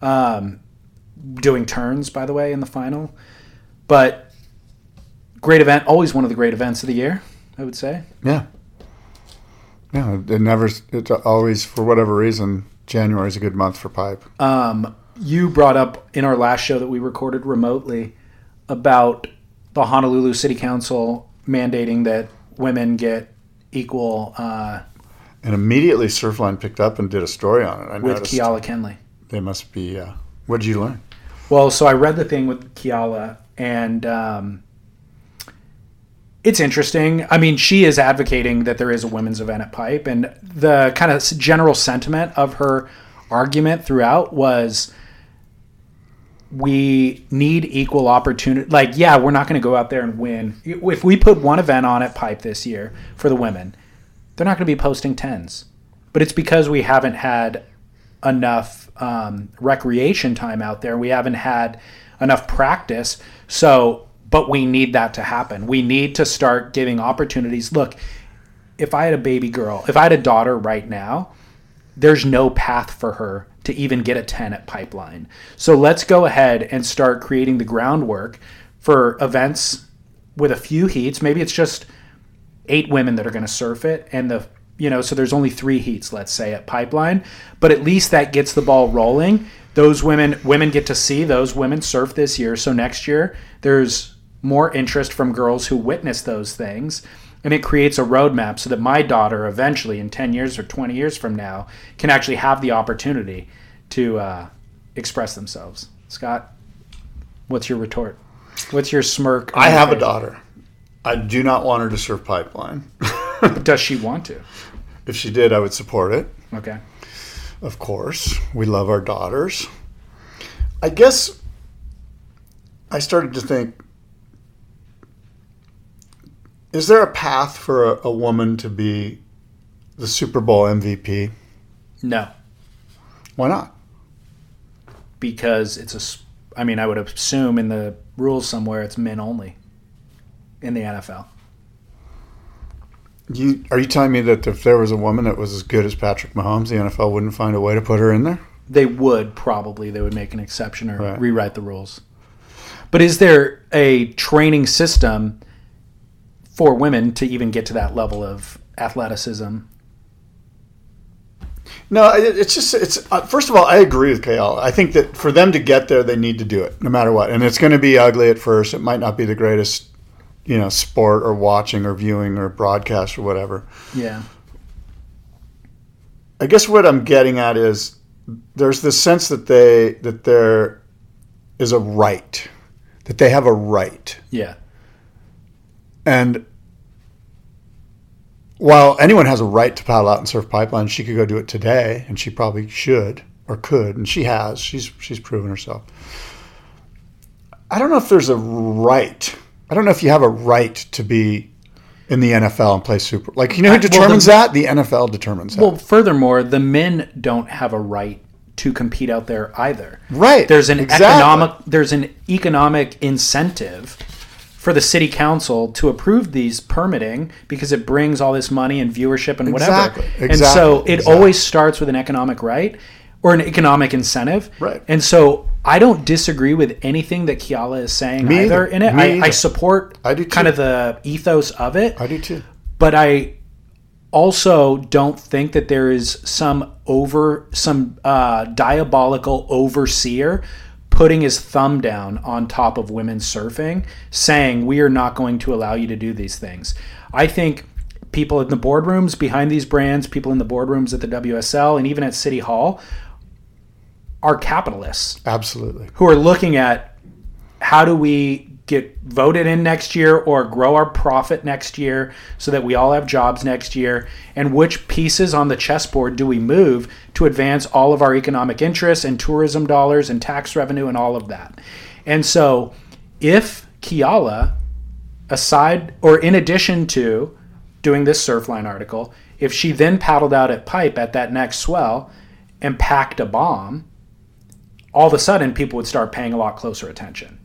Speaker 2: um, doing turns, by the way, in the final. But great event, always one of the great events of the year, I would say.
Speaker 1: Yeah. Yeah. It never. It's always for whatever reason. January is a good month for pipe.
Speaker 2: Um, you brought up in our last show that we recorded remotely about the Honolulu City Council mandating that women get equal uh,
Speaker 1: And immediately Surfline picked up and did a story on it. I
Speaker 2: with. Keala Kennelly.
Speaker 1: They must be. Uh, what did you learn?
Speaker 2: Well, so I read the thing with Keala, and um, it's interesting. I mean, she is advocating that there is a women's event at Pipe, and the kind of general sentiment of her argument throughout was we need equal opportunity. Like, yeah, we're not going to go out there and win. If we put one event on at Pipe this year for the women, they're not going to be posting tens. But it's because we haven't had enough um, recreation time out there. We haven't had enough practice. So, but we need that to happen. We need to start giving opportunities. Look, if I had a baby girl, if I had a daughter right now, there's no path for her to even get a 10 at Pipeline. So let's go ahead and start creating the groundwork for events with a few heats. Maybe it's just eight women that are going to surf it and the you know so there's only three heats let's say at pipeline but at least that gets the ball rolling those women women get to see those women surf this year so next year there's more interest from girls who witness those things and it creates a roadmap so that my daughter eventually in 10 years or 20 years from now can actually have the opportunity to uh, express themselves scott what's your retort what's your smirk
Speaker 1: I
Speaker 2: your
Speaker 1: have a daughter. I do not want her to serve pipeline.
Speaker 2: does she want to
Speaker 1: if she did, I would support it.
Speaker 2: okay
Speaker 1: Of course, we love our daughters. I guess I started to think is there a path for a, a woman to be the Super Bowl MVP?
Speaker 2: no
Speaker 1: Why not?
Speaker 2: because it's a. I mean I would assume in the rules somewhere it's men only in the NFL.
Speaker 1: You are you telling me that if there was a woman that was as good as Patrick Mahomes, the NFL wouldn't find a way to put her in there?
Speaker 2: They would probably they would make an exception or
Speaker 1: Right.
Speaker 2: rewrite the rules. But is there a training system for women to even get to that level of athleticism?
Speaker 1: No, it's just it's uh, first of all, I agree with KL. I think that for them to get there, they need to do it no matter what, and it's going to be ugly at first. It might not be the greatest, you know, sport or watching or viewing or broadcast or whatever.
Speaker 2: Yeah.
Speaker 1: I guess what I'm getting at is there's this sense that they that there is a right, that they have a right,
Speaker 2: Yeah.
Speaker 1: and while anyone has a right to paddle out and surf pipeline, she could go do it today, and she probably should or could, and she has. She's she's proven herself. I don't know if there's a right. I don't know if you have a right to be in the NFL and play super. Like you know who
Speaker 2: Well, the-
Speaker 1: determines that? The NFL determines that.
Speaker 2: Well, furthermore, the men don't have a right to compete out there either.
Speaker 1: Right,
Speaker 2: There's an
Speaker 1: exactly.
Speaker 2: economic there's an economic incentive for the city council to approve these permitting because it brings all this money and viewership and whatever.
Speaker 1: Exactly, Exactly.
Speaker 2: And so it
Speaker 1: exactly.
Speaker 2: always starts with an economic right or an economic incentive.
Speaker 1: Right.
Speaker 2: And so I don't disagree with anything that Keala is saying
Speaker 1: Me
Speaker 2: either
Speaker 1: either.
Speaker 2: in it.
Speaker 1: Me
Speaker 2: I, I support
Speaker 1: I do
Speaker 2: kind of the ethos of it
Speaker 1: I do too.
Speaker 2: but I also don't think that there is some over some uh, diabolical overseer putting his thumb down on top of women's surfing, saying we are not going to allow you to do these things. I think people in the boardrooms behind these brands, people in the boardrooms at the WSL, and even at City Hall are capitalists
Speaker 1: Absolutely.
Speaker 2: who are looking at how do we get voted in next year or grow our profit next year so that we all have jobs next year? And which pieces on the chessboard do we move to advance all of our economic interests and tourism dollars and tax revenue and all of that? And so if keala aside or in addition to doing this surfline article if she then paddled out at pipe at that next swell and packed a bomb all of a sudden people would start paying a lot closer attention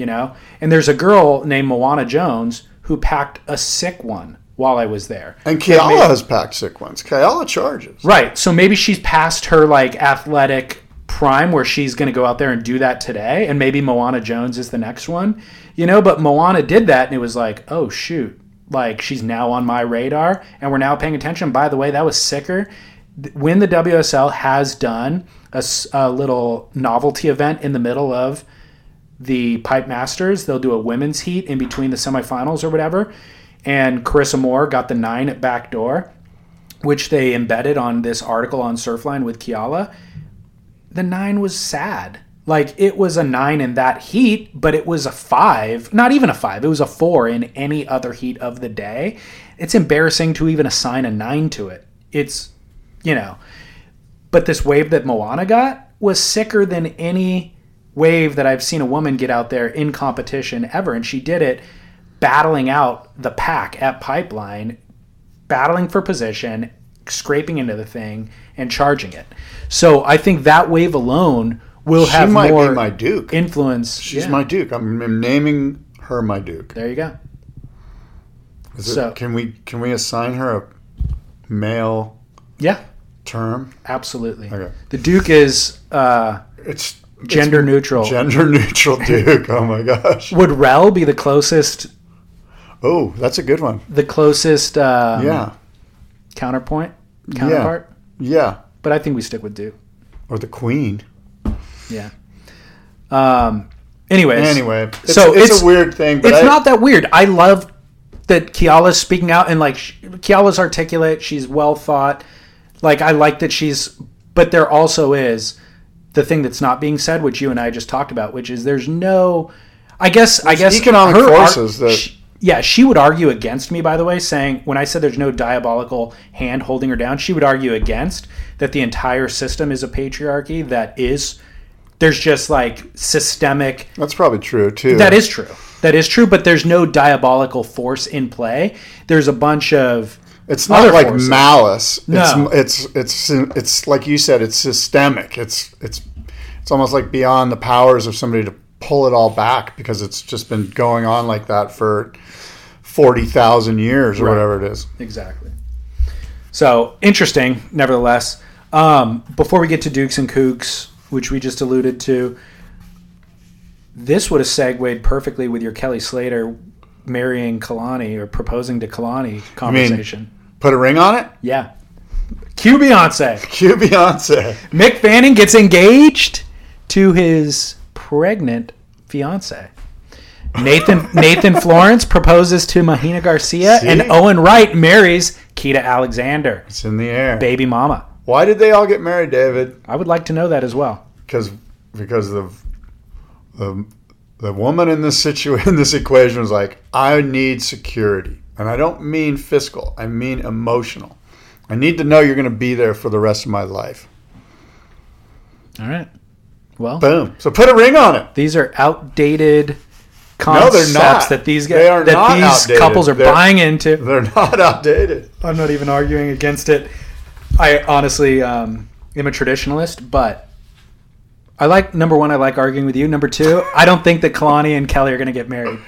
Speaker 2: you know? And there's a girl named moana jones who packed a sick one while i was there.
Speaker 1: And Keala has packed sick ones. Keala charges.
Speaker 2: right. So maybe she's past her like athletic prime where she's going to go out there and do that today and maybe moana jones is the next one you know? But moana did that and it was like oh shoot. Like she's now on my radar and we're now paying attention. By the way that was sicker. When the wsl has done a little novelty event in the middle of the Pipe Masters. They'll do a women's heat in between the semifinals or whatever. And Carissa Moore got the nine at backdoor, which they embedded on this article on Surfline with Keala. The nine was sad. Like it was a nine in that heat, but it was a five, not even a five. It was a four in any other heat of the day. It's embarrassing to even assign a nine to it. It's, you know, but this wave that Moana got was sicker than any wave that I've seen a woman get out there in competition ever. And she did it battling out the pack at Pipeline, battling for position, scraping into the thing, and charging it. So I think that wave alone will
Speaker 1: She
Speaker 2: have
Speaker 1: might
Speaker 2: more
Speaker 1: be my Duke.
Speaker 2: influence.
Speaker 1: She's
Speaker 2: Yeah.
Speaker 1: my Duke. I'm, naming her my Duke.
Speaker 2: There you go.
Speaker 1: Is it-
Speaker 2: So-
Speaker 1: can we can we assign her a male
Speaker 2: Yeah,
Speaker 1: term?
Speaker 2: absolutely.
Speaker 1: Okay.
Speaker 2: The Duke is uh,
Speaker 1: It's
Speaker 2: gender neutral.
Speaker 1: gender neutral Duke. Oh my gosh.
Speaker 2: Would Rell be the closest?
Speaker 1: Oh, that's a good one.
Speaker 2: The closest um,
Speaker 1: Yeah.
Speaker 2: counterpoint counterpart.
Speaker 1: Yeah.
Speaker 2: But I think we stick with Duke.
Speaker 1: Or the Queen.
Speaker 2: Yeah. Um. Anyways.
Speaker 1: Anyway, it's,
Speaker 2: so
Speaker 1: it's,
Speaker 2: it's-
Speaker 1: a weird thing, but
Speaker 2: it's
Speaker 1: I,
Speaker 2: not that weird. I love that Keala's speaking out and like Keala's articulate. She's well thought. Like I like that she's. But there also is the thing that's not being said, which you and I just talked about, which is there's no. I guess. I guess
Speaker 1: economic
Speaker 2: her ar-
Speaker 1: forces that-
Speaker 2: she- yeah, she would argue against me, by the way, saying when I said there's no diabolical hand holding her down, she would argue against that the entire system is a patriarchy that is. There's just like systemic
Speaker 1: That's probably true too.
Speaker 2: that is true. That is true, but there's no diabolical force in play. There's a bunch of
Speaker 1: It's not like
Speaker 2: forces.
Speaker 1: malice.
Speaker 2: No.
Speaker 1: It's, it's it's it's like you said. It's systemic. It's it's it's almost like beyond the powers of somebody to pull it all back because it's just been going on like that for forty thousand years or
Speaker 2: Right.
Speaker 1: whatever it is.
Speaker 2: Exactly. So interesting, nevertheless. Um, before we get to Dukes and Kooks, which we just alluded to, this would have segued perfectly with your Kelly Slater marrying Kalani or proposing to Kalani conversation.
Speaker 1: Put a ring on it.
Speaker 2: yeah. Q Beyonce.
Speaker 1: Q Beyonce.
Speaker 2: Mick Fanning gets engaged to his pregnant fiance. Nathan Nathan Florence proposes to Mahina Garcia, and Owen Wright marries Kita Alexander,
Speaker 1: It's in the air.
Speaker 2: baby mama.
Speaker 1: Why did they all get married, David?
Speaker 2: I would like to know that as well.
Speaker 1: Because because the the the woman in this situation in this equation was like, I need security, and I don't mean fiscal. I mean emotional. I need to know you're going to be there for the rest of my life.
Speaker 2: All right. Well,
Speaker 1: Boom. So put a ring on it.
Speaker 2: these are outdated
Speaker 1: No,
Speaker 2: concepts
Speaker 1: they're not.
Speaker 2: that these
Speaker 1: They are
Speaker 2: guys, that
Speaker 1: not
Speaker 2: these
Speaker 1: outdated.
Speaker 2: couples are
Speaker 1: They're-
Speaker 2: buying into.
Speaker 1: They're not outdated.
Speaker 2: I'm not even arguing against it. I honestly um, am a traditionalist, but I like number one. I like arguing with you. Number two, I don't think that Kalani and Kelly are going to get married.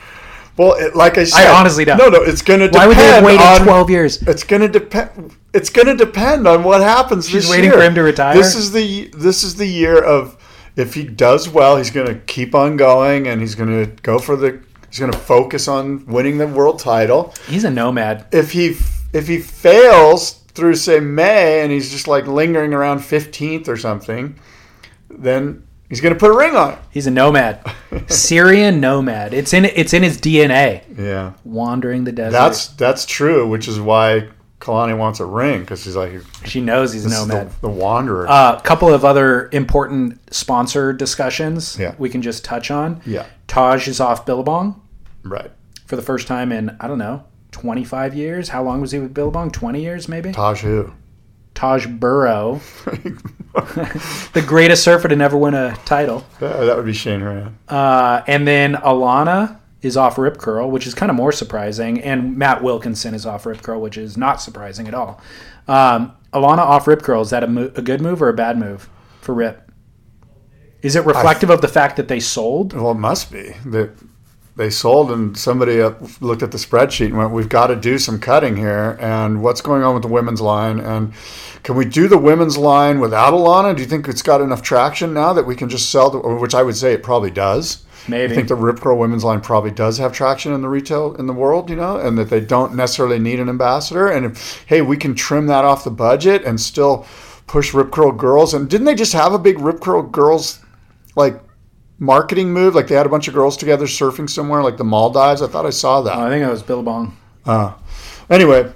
Speaker 1: Well, it, like I said, I
Speaker 2: honestly don't.
Speaker 1: No, no, it's going to depend.
Speaker 2: Why would they have waited
Speaker 1: on
Speaker 2: 12 years?
Speaker 1: It's going to depend. It's going to depend on what happens.
Speaker 2: She's waiting
Speaker 1: year.
Speaker 2: for him to retire?
Speaker 1: This is the this is the year of if he does well, he's going to keep on going, and he's going to go for the. He's going to focus on winning the world title.
Speaker 2: He's a nomad.
Speaker 1: If he if he fails through say May, and he's just like lingering around fifteenth or something, then He's going to put a ring on it.
Speaker 2: He's a nomad, Syrian nomad. It's in it's in his DNA.
Speaker 1: Yeah,
Speaker 2: Wandering the desert.
Speaker 1: that's that's true. Which is why Kalani wants a ring because she's like
Speaker 2: she knows he's a nomad.
Speaker 1: the, the wanderer.
Speaker 2: A uh, couple of other important sponsor discussions
Speaker 1: Yeah.
Speaker 2: we can just touch on.
Speaker 1: Yeah.
Speaker 2: Taj is off Billabong
Speaker 1: right.
Speaker 2: for the first time in, I don't know, 25 years. How long was he with Billabong? 20 years, maybe?
Speaker 1: Taj who?
Speaker 2: Taj Burrow, the greatest surfer to never win a title.
Speaker 1: That would be Shane Ryan.
Speaker 2: Uh, and then Alana is off Rip Curl, which is kind of more surprising. And Matt Wilkinson is off Rip Curl, which is not surprising at all. Um, Alana off Rip Curl, is that a, mo- a good move or a bad move for Rip? Is it reflective of the fact that they sold?
Speaker 1: Well, it must be they sold, and somebody uh, looked at the spreadsheet and went, "We've got to do some cutting here." And what's going on with the women's line? And can we do the women's line without Alana? Do you think it's got enough traction now that we can just sell? The, which I would say it probably does.
Speaker 2: Maybe.
Speaker 1: I think the Rip Curl women's line probably does have traction in the retail in the world, you know, and that they don't necessarily need an ambassador. And if hey, we can trim that off the budget and still push Rip Curl girls. And didn't they just have a big Rip Curl girls like marketing move? Like they had a bunch of girls together surfing somewhere, like the Maldives. I thought I saw that.
Speaker 2: I think it was Billabong.
Speaker 1: Uh, anyway,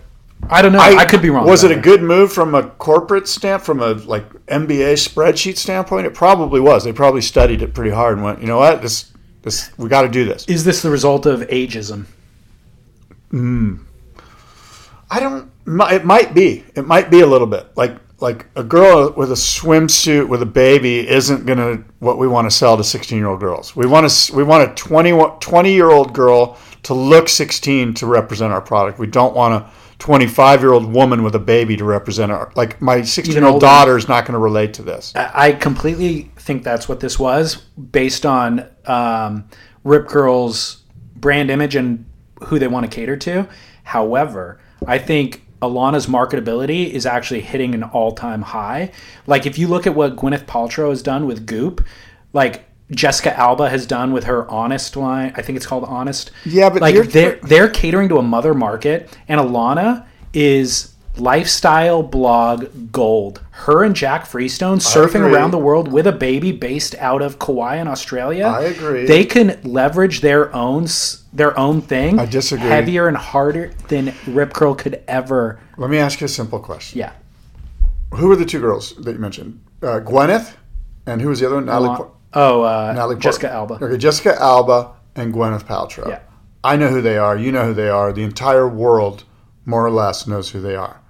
Speaker 2: I don't know. I, could be wrong.
Speaker 1: Was it a good move from a corporate stamp, from a like MBA spreadsheet standpoint? It probably was. They probably studied it pretty hard and went, you know what, this this we got to do this.
Speaker 2: Is this the result of ageism? Hmm.
Speaker 1: I don't. It might be. It might be a little bit. Like like a girl with a swimsuit with a baby isn't gonna what we want to sell to sixteen year old girls. We want to we want a 20, 20 year old girl to look sixteen to represent our product. We don't want a twenty five year old woman with a baby to represent our. Like my sixteen year old daughter is not going to relate to this.
Speaker 2: I I completely think that's what this was, based on um, Rip Curl's brand image and who they want to cater to. However, I think Alana's marketability is actually hitting an all-time high. Like if you look at what Gwyneth Paltrow has done with Goop, like Jessica Alba has done with her Honest line. I think it's called Honest.
Speaker 1: Yeah, but
Speaker 2: like they're they're catering to a mother market, and Alana is lifestyle blog gold. Her and Jack Freestone surfing around the world with a baby based out of Kauai in Australia.
Speaker 1: I agree.
Speaker 2: They can leverage their own their own thing.
Speaker 1: I disagree.
Speaker 2: Heavier and harder than Rip Curl could ever.
Speaker 1: Let me ask you a simple question.
Speaker 2: Yeah.
Speaker 1: Who were the two girls that you mentioned? Uh, Gwyneth, and who was the other one? Natalie. Por-
Speaker 2: Oh, uh,
Speaker 1: Natalie
Speaker 2: Jessica. Alba.
Speaker 1: Okay, Jessica Alba and Gwyneth Paltrow.
Speaker 2: Yeah.
Speaker 1: I know who they are. You know who they are. The entire world, more or less, knows who they are.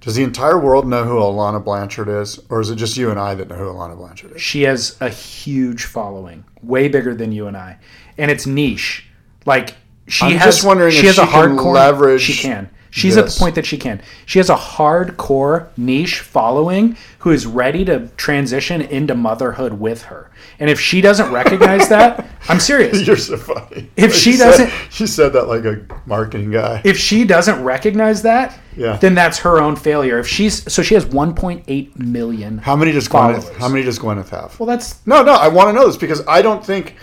Speaker 1: Does the entire world know who Alana Blanchard is, or is it just you and I that know who Alana Blanchard is?
Speaker 2: She has a huge following, way bigger than you and I, and it's niche. Like she
Speaker 1: I'm
Speaker 2: has,
Speaker 1: just wondering
Speaker 2: she
Speaker 1: if
Speaker 2: has
Speaker 1: she
Speaker 2: a hardcore.
Speaker 1: leverage
Speaker 2: she can. She's at the point that she can. She has a hardcore niche following who is ready to transition into motherhood with her. And if she doesn't recognize that, I'm serious.
Speaker 1: You're so funny.
Speaker 2: If she
Speaker 1: You
Speaker 2: doesn't-
Speaker 1: she said that like a marketing guy.
Speaker 2: If she doesn't recognize that,
Speaker 1: Yeah.
Speaker 2: then that's her own failure. If she's so she has 1.8 million.
Speaker 1: How many does Gwyneth? How many does Gwyneth have?
Speaker 2: Well, that's
Speaker 1: No, no, I want to know this because I don't think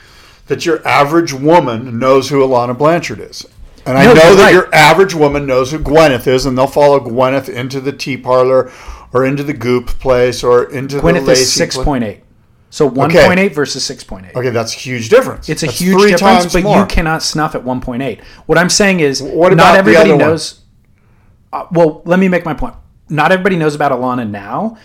Speaker 1: that your average woman knows who Alana Blanchard is. And I
Speaker 2: No,
Speaker 1: know that
Speaker 2: right.
Speaker 1: your average woman knows who Gwyneth is, and they'll follow Gwyneth into the tea parlor or into the goop place or into the
Speaker 2: Gwyneth is
Speaker 1: Lacey pla-
Speaker 2: 6.8. So 1.8 versus 6.8.
Speaker 1: Okay, that's a huge difference.
Speaker 2: It's a
Speaker 1: That's
Speaker 2: huge difference,
Speaker 1: times
Speaker 2: but
Speaker 1: more.
Speaker 2: you cannot snuff at 1.8. What I'm saying is,
Speaker 1: What about
Speaker 2: not everybody
Speaker 1: knows. one?
Speaker 2: Uh, well, let me make my point. Not everybody knows about Alana now.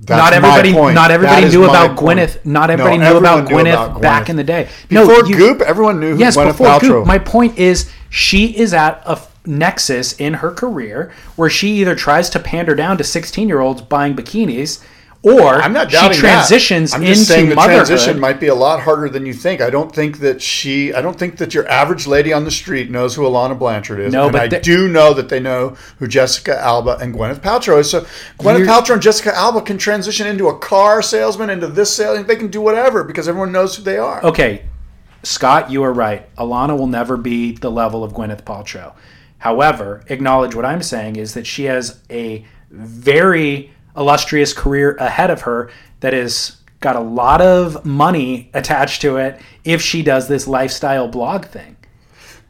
Speaker 1: That's
Speaker 2: not
Speaker 1: my
Speaker 2: everybody.
Speaker 1: point.
Speaker 2: Not everybody knew about
Speaker 1: point.
Speaker 2: Gwyneth. Not
Speaker 1: No,
Speaker 2: everybody knew
Speaker 1: everyone
Speaker 2: about
Speaker 1: knew
Speaker 2: Gwyneth
Speaker 1: about
Speaker 2: back in the day.
Speaker 1: Before
Speaker 2: you-
Speaker 1: Goop, everyone knew who
Speaker 2: Yes,
Speaker 1: Gwyneth
Speaker 2: before
Speaker 1: Paltrow.
Speaker 2: Goop. My point is, she is at a f- nexus in her career where she either tries to pander down to 16 year olds buying bikinis, or
Speaker 1: I'm not
Speaker 2: she transitions
Speaker 1: that. I'm just
Speaker 2: into
Speaker 1: saying the
Speaker 2: motherhood.
Speaker 1: transition might be a lot harder than you think. I don't think that she. I don't think that your average lady on the street knows who Alana Blanchard is.
Speaker 2: No,
Speaker 1: and
Speaker 2: but
Speaker 1: I do know that they know who Jessica Alba and Gwyneth Paltrow is. So Gwyneth Paltrow and Jessica Alba can transition into a car salesman, into this sale. They can do whatever because everyone knows who they are.
Speaker 2: okay, Scott, you are right. Alana will never be the level of Gwyneth Paltrow. However, acknowledge what I'm saying is that she has a very illustrious career ahead of her that has got a lot of money attached to it if she does this lifestyle blog thing.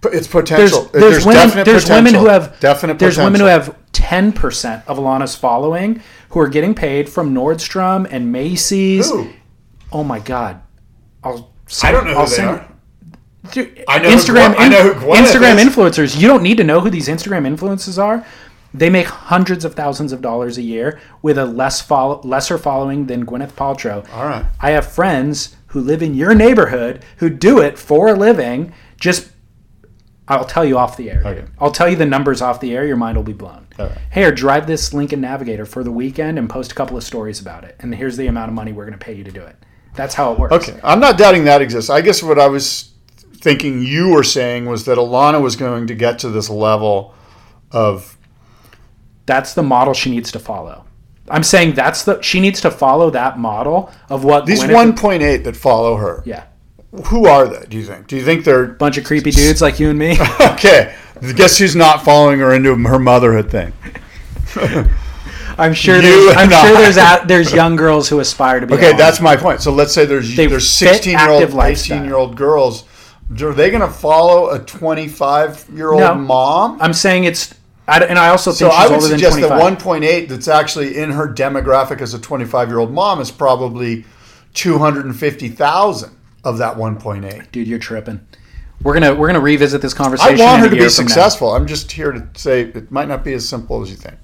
Speaker 1: It's
Speaker 2: There's,
Speaker 1: potential.
Speaker 2: there's, women, there's
Speaker 1: potential.
Speaker 2: women who have
Speaker 1: definite.
Speaker 2: there's women who have 10% of Alana's following who are getting paid from Nordstrom and Macy's
Speaker 1: Who?
Speaker 2: Oh my god. I'll.
Speaker 1: I don't know who
Speaker 2: I'll
Speaker 1: they
Speaker 2: send-
Speaker 1: are.
Speaker 2: Dude,
Speaker 1: I know
Speaker 2: Instagram.
Speaker 1: Gwen- I know who
Speaker 2: Instagram
Speaker 1: is.
Speaker 2: influencers. You don't need to know who these Instagram influencers are. They make hundreds of thousands of dollars a year with a less follow, lesser following than Gwyneth Paltrow.
Speaker 1: All right.
Speaker 2: I have friends who live in your neighborhood who do it for a living. Just, I'll tell you off the air.
Speaker 1: Okay.
Speaker 2: I'll tell you the numbers off the air. Your mind will be blown.
Speaker 1: Right.
Speaker 2: Hey, or drive this Lincoln Navigator for the weekend and post a couple of stories about it. And here's the amount of money we're going to pay you to do it. That's how it works.
Speaker 1: Okay, I'm not doubting that exists. I guess what I was thinking you were saying was that Alana was going to get to this level of
Speaker 2: That's the model she needs to follow. I'm saying that's the she needs to follow that model of what
Speaker 1: these
Speaker 2: Gwyneth-
Speaker 1: 1.8 that follow her.
Speaker 2: yeah
Speaker 1: Who are they? Do you think? Do you think they're a
Speaker 2: bunch of creepy dudes like you and me.
Speaker 1: okay? Guess who's not following her into her motherhood thing?
Speaker 2: I'm sure
Speaker 1: You
Speaker 2: there's I'm sure
Speaker 1: I.
Speaker 2: there's a, there's young girls who aspire to be.
Speaker 1: Okay, that's my point. So let's say there's
Speaker 2: They
Speaker 1: there's 16 year old,
Speaker 2: active
Speaker 1: 18 year old girls. Are they going to follow a 25 year old
Speaker 2: No.
Speaker 1: mom?
Speaker 2: I'm saying it's. I, and I also
Speaker 1: So
Speaker 2: think she's
Speaker 1: I would suggest
Speaker 2: 25.
Speaker 1: that 1.8 that's actually in her demographic as a 25 year old mom is probably 250,000 of that 1.8.
Speaker 2: Dude, you're tripping. We're gonna we're gonna revisit this conversation.
Speaker 1: I
Speaker 2: want
Speaker 1: her to be
Speaker 2: from now.
Speaker 1: successful. I'm just here to say it might not be as simple as you think.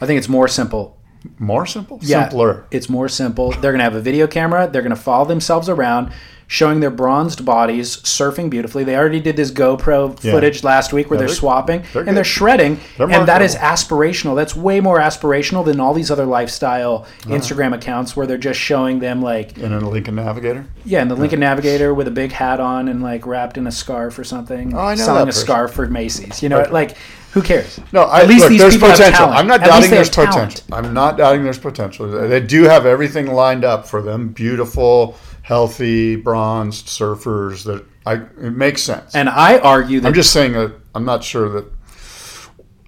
Speaker 2: I think it's more simple.
Speaker 1: More simple?
Speaker 2: Yeah,
Speaker 1: Simpler.
Speaker 2: It's more simple. They're going to have a video camera. They're going to follow themselves around, showing their bronzed bodies surfing beautifully. They already did this GoPro
Speaker 1: Yeah.
Speaker 2: footage last week where
Speaker 1: Yeah,
Speaker 2: they're,
Speaker 1: they're-
Speaker 2: swapping
Speaker 1: they're
Speaker 2: and they're shredding,
Speaker 1: They're
Speaker 2: and that is aspirational. That's way more aspirational than all these other lifestyle uh-huh. Instagram accounts where they're just showing them like
Speaker 1: In a Lincoln Navigator?
Speaker 2: yeah, in the Lincoln Navigator with a big hat on and like wrapped in a scarf or something,
Speaker 1: Oh, I know
Speaker 2: selling
Speaker 1: that
Speaker 2: a scarf for Macy's. You know,
Speaker 1: Okay.
Speaker 2: like who cares?
Speaker 1: No, I,
Speaker 2: At least
Speaker 1: look,
Speaker 2: these
Speaker 1: there's
Speaker 2: people have
Speaker 1: potential.
Speaker 2: talent.
Speaker 1: I'm not
Speaker 2: At
Speaker 1: doubting there's
Speaker 2: have talent.
Speaker 1: potential. I'm not doubting there's potential. They do have everything lined up for them. Beautiful, healthy, bronzed surfers. That I it makes sense.
Speaker 2: And I argue that
Speaker 1: I'm just saying that I'm not sure that.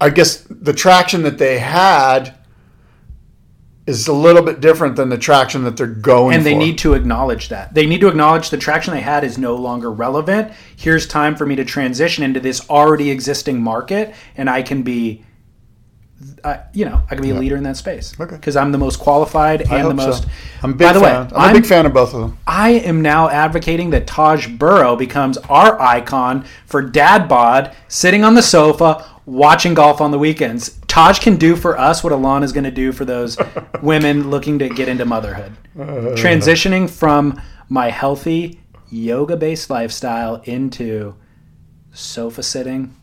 Speaker 1: I guess the traction that they had is a little bit different than the traction that they're going
Speaker 2: and they
Speaker 1: for.
Speaker 2: need to acknowledge that they need to acknowledge the traction they had is no longer relevant here's time for me to transition into this already existing market and i can be uh, you know i can be a leader in that space
Speaker 1: Okay.
Speaker 2: because i'm the most qualified
Speaker 1: I
Speaker 2: and the most
Speaker 1: so. I'm a big
Speaker 2: by the
Speaker 1: fan.
Speaker 2: way
Speaker 1: I'm, a big fan of both of them.
Speaker 2: I am now advocating that Taj Burrow becomes our icon for dad bod, sitting on the sofa, watching golf on the weekends. Taj can do for us what Alon is going to do for those women looking to get into motherhood. Transitioning from my healthy yoga based lifestyle into sofa sitting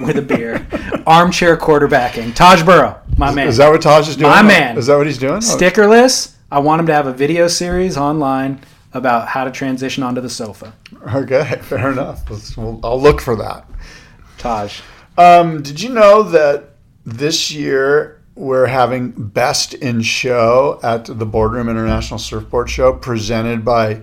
Speaker 2: with a beer, armchair quarterbacking. Taj Burrow, my man.
Speaker 1: Is that what Taj is doing?
Speaker 2: My man.
Speaker 1: Is that what he's doing? Oh,
Speaker 2: Stickerless. I want him to have a video series online about how to transition onto the sofa.
Speaker 1: Okay, fair enough. Well, I'll look for that.
Speaker 2: Taj.
Speaker 1: Um, did you know that this year we're having Best in Show at the Boardroom International Surfboard Show presented by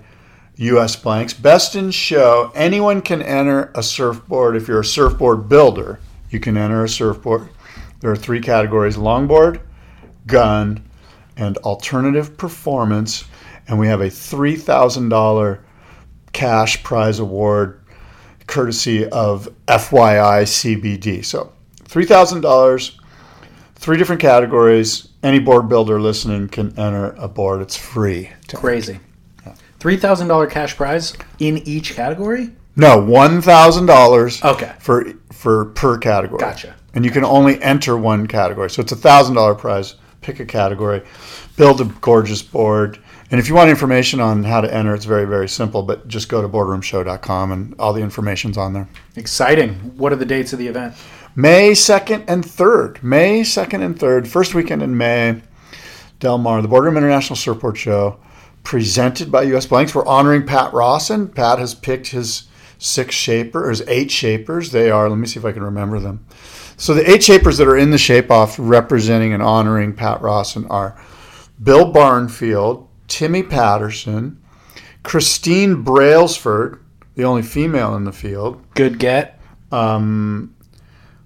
Speaker 1: US Blanks? Best in Show, anyone can enter a surfboard. If you're a surfboard builder, you can enter a surfboard. There are three categories longboard, gun, and alternative performance. And we have a $3,000 cash prize award courtesy of FYI CBD. So $3,000, three different categories. Any board builder listening can enter a board. It's free.
Speaker 2: Crazy. $3,000 cash prize in each category?
Speaker 1: No, $1,000
Speaker 2: Okay.
Speaker 1: for for per category.
Speaker 2: Gotcha.
Speaker 1: And you can only enter one category. So it's a $1,000 prize. Pick a category, build a gorgeous board. And if you want information on how to enter, it's very, very simple. But just go to boardroomshow.com and all the information's on there.
Speaker 2: Exciting. What are the dates of the event?
Speaker 1: May 2nd and 3rd. May 2nd and 3rd. First weekend in May. Del Mar, the Boardroom International Surfboard Show, presented by US Blanks. We're honoring Pat Rawson. Pat has picked his six shaper, or his eight shapers. They are, let me see if I can remember them. So the eight shapers that are in the shape off representing and honoring Pat Rawson are Bill Barnfield, Timmy Patterson, Christine Brailsford, the only female in the field,
Speaker 2: Good get.
Speaker 1: um,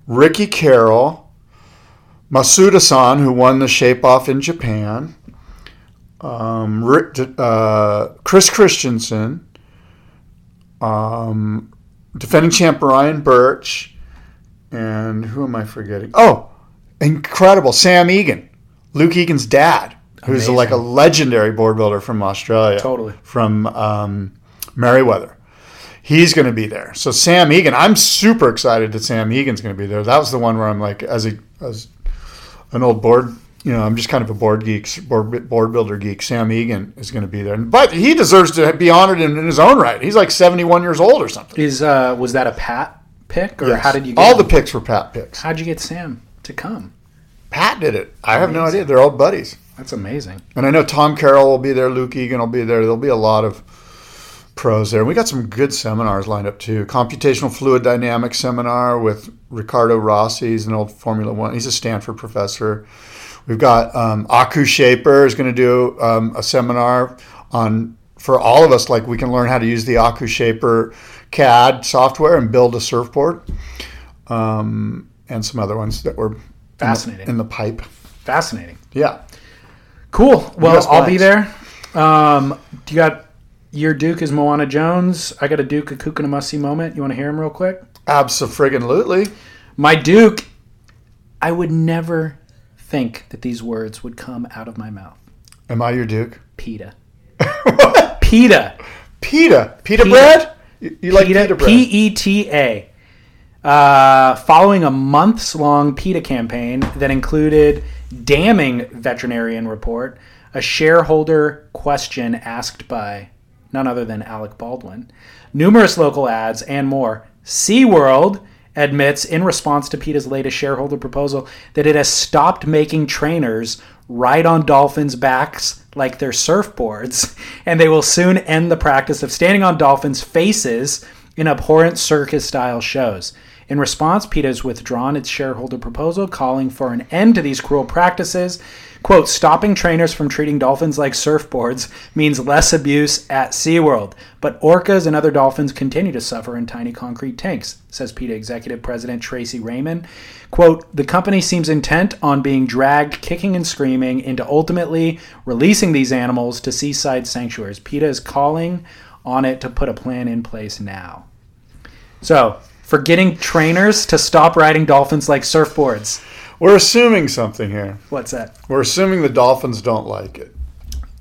Speaker 1: Ricky Carroll, Masuda-san, who won the Shape Off in Japan, um, Rick, uh, Chris Christensen, um, defending champ Ryan Birch, and who am I forgetting? Oh, incredible, Sam Egan, Luke Egan's dad. Who's like a legendary board builder from Australia.
Speaker 2: Totally.
Speaker 1: From um, Merewether. He's going to be there. So Sam Egan, I'm super excited that Sam Egan's going to be there. That was the one where I'm like, as a as an old board, you know, I'm just kind of a board geek, board, board builder geek. Sam Egan is going to be there, but he deserves to be honored in, in his own right. He's like 71 years old or something.
Speaker 2: Is uh, was that a Pat pick or
Speaker 1: Yes.
Speaker 2: how did you get
Speaker 1: all
Speaker 2: him?
Speaker 1: the picks were Pat picks?
Speaker 2: How'd you get Sam to come?
Speaker 1: Pat did it. I have no idea. They're old buddies.
Speaker 2: That's amazing.
Speaker 1: And I know Tom Carroll will be there, Luke Egan will be there. There'll be a lot of pros there. We got some good seminars lined up too. Computational fluid dynamics seminar with Ricardo Rossi. He's an old Formula One. He's a Stanford professor. We've got um, Aku Shaper is going to do um, a seminar on for all of us. Like we can learn how to use the Aku Shaper CAD software and build a surfboard, um, and some other ones that were in the-
Speaker 2: Fascinating.
Speaker 1: in the pipe.
Speaker 2: Fascinating.
Speaker 1: Yeah.
Speaker 2: Cool. Well, I'll be there. Um, you got your Duke is Moana Jones? I got a Duke a Kukanamasi moment. You want to hear him real quick?
Speaker 1: Absolutely.
Speaker 2: My Duke. I would never think that these words would come out of my mouth.
Speaker 1: Am I your Duke?
Speaker 2: Pita. Pita.
Speaker 1: Pita. Pita bread? You, you like pita,
Speaker 2: PETA,
Speaker 1: bread?
Speaker 2: P E T A. Uh, following a months long PETA campaign that included damning veterinarian report, a shareholder question asked by none other than Alec Baldwin, numerous local ads, and more, SeaWorld admits in response to PETA's latest shareholder proposal that it has stopped making trainers ride on dolphins' backs like they're surfboards, and they will soon end the practice of standing on dolphins' faces in abhorrent circus style shows. In response, PETA has withdrawn its shareholder proposal, calling for an end to these cruel practices. Quote, stopping trainers from treating dolphins like surfboards means less abuse at SeaWorld, but orcas and other dolphins continue to suffer in tiny concrete tanks, says PETA Executive President Tracy Reiman. Quote, the company seems intent on being dragged kicking and screaming into ultimately releasing these animals to seaside sanctuaries. PETA is calling on it to put a plan in place now. So, for getting trainers to stop riding dolphins like surfboards.
Speaker 1: We're assuming something here.
Speaker 2: What's that?
Speaker 1: We're assuming the dolphins don't like it.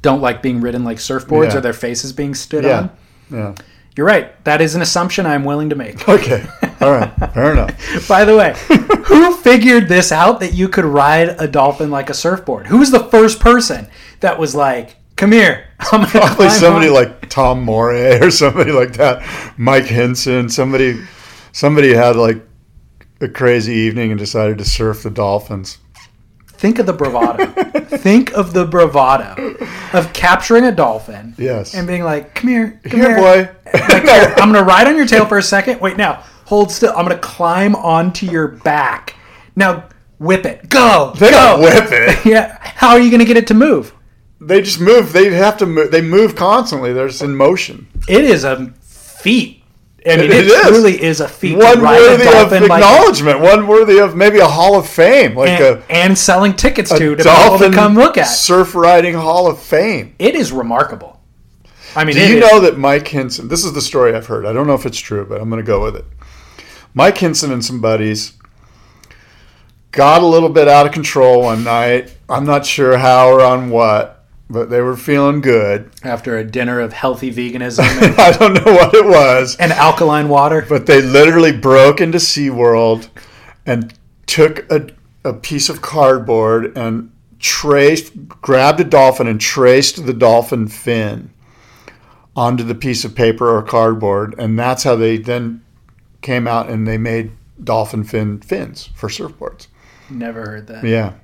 Speaker 2: Don't like being ridden like surfboards
Speaker 1: Yeah.
Speaker 2: or their faces being stood
Speaker 1: Yeah.
Speaker 2: on?
Speaker 1: Yeah.
Speaker 2: You're right. That is an assumption I'm willing to make.
Speaker 1: Okay. All right. Fair enough.
Speaker 2: By the way, who figured this out that you could ride a dolphin like a surfboard? Who was the first person that was like, "Come here"? I'm
Speaker 1: Probably somebody
Speaker 2: on."
Speaker 1: like Tom Morey or somebody like that. Mike Hynson. Somebody. Somebody had like a crazy evening and decided to surf the dolphins.
Speaker 2: Think of the bravado. Think of the bravado of capturing a dolphin
Speaker 1: Yes.
Speaker 2: and being like, "Come here, come
Speaker 1: Here,
Speaker 2: here,
Speaker 1: boy.
Speaker 2: Like, I'm gonna ride on your tail for a second. Wait, now hold still. I'm gonna climb onto your back. Now whip it. Go.
Speaker 1: They
Speaker 2: go.
Speaker 1: don't whip it.
Speaker 2: Yeah. How are you gonna get it to move?
Speaker 1: They just move. They have to move. They move constantly. They're just in motion.
Speaker 2: It is a feat. I mean,
Speaker 1: It
Speaker 2: it,
Speaker 1: is.
Speaker 2: truly is a feat. to
Speaker 1: One worthy of acknowledgement. One worthy of maybe a Hall of Fame, like
Speaker 2: and,
Speaker 1: a,
Speaker 2: and selling tickets to to
Speaker 1: dolphin
Speaker 2: to come look at.
Speaker 1: surf riding Hall of Fame.
Speaker 2: It is remarkable. I mean,
Speaker 1: Do you
Speaker 2: is-
Speaker 1: know that Mike Hynson? This is the story I've heard. I don't know if it's true, but I'm going to go with it. Mike Hynson and some buddies got a little bit out of control one night. I'm not sure how or on what, but they were feeling good.
Speaker 2: after a dinner of healthy veganism and,
Speaker 1: I don't know what it was,
Speaker 2: and alkaline water.
Speaker 1: but they literally broke into SeaWorld and took a, a piece of cardboard and traced, grabbed a dolphin and traced the dolphin fin onto the piece of paper or cardboard. And that's how they then came out and they made dolphin fin fins for surfboards.
Speaker 2: Never heard that.
Speaker 1: Yeah.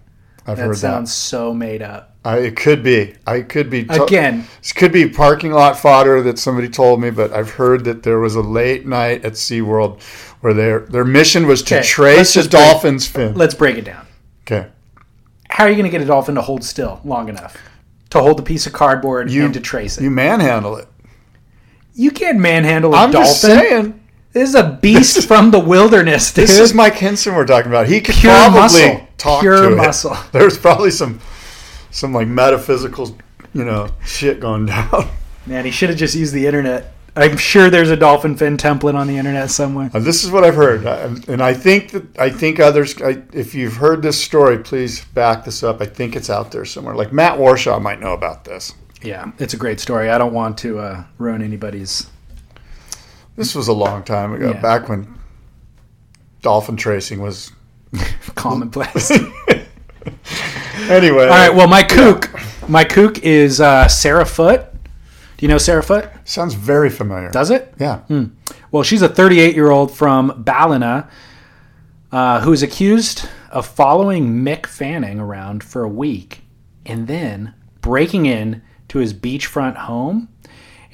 Speaker 1: I've heard
Speaker 2: that
Speaker 1: heard
Speaker 2: sounds so made up.
Speaker 1: I, it could be. I could be. to-
Speaker 2: Again,
Speaker 1: This could be parking lot fodder that somebody told me, but I've heard that there was a late night at SeaWorld where their their mission was to
Speaker 2: Okay,
Speaker 1: trace a dolphin's fin.
Speaker 2: let's break it down.
Speaker 1: Okay.
Speaker 2: How are you going to get a dolphin to hold still long enough to hold the piece of cardboard and to trace it?
Speaker 1: You
Speaker 2: You,
Speaker 1: manhandle it.
Speaker 2: You can't manhandle a
Speaker 1: I'm
Speaker 2: dolphin.
Speaker 1: just saying.
Speaker 2: This is a beast from the wilderness, dude.
Speaker 1: This is Mike Hynson we're talking about. He could
Speaker 2: Pure
Speaker 1: probably
Speaker 2: muscle.
Speaker 1: talk
Speaker 2: Pure
Speaker 1: to
Speaker 2: muscle.
Speaker 1: it. There's probably some some like metaphysical, you know, shit going down.
Speaker 2: Man, he should have just used the internet. I'm sure there's a dolphin fin template on the internet somewhere.
Speaker 1: Uh, This is what I've heard, Uh, and I think that I think others. I, if you've heard this story, please back this up. I think it's out there somewhere. Like Matt Warshaw might know about this.
Speaker 2: Yeah, it's a great story. I don't want to uh, ruin anybody's.
Speaker 1: This was a long time ago,
Speaker 2: Yeah.
Speaker 1: back when dolphin tracing was.
Speaker 2: commonplace.
Speaker 1: Anyway,
Speaker 2: All right. Well, my kook, my kook is uh, Sarah Foot. Do you know Sarah Foot?
Speaker 1: sounds very familiar.
Speaker 2: Does it?
Speaker 1: yeah,
Speaker 2: Well, she's a 38 year old from Ballina uh, who is accused of following Mick Fanning around for a week and then breaking in to his beachfront home.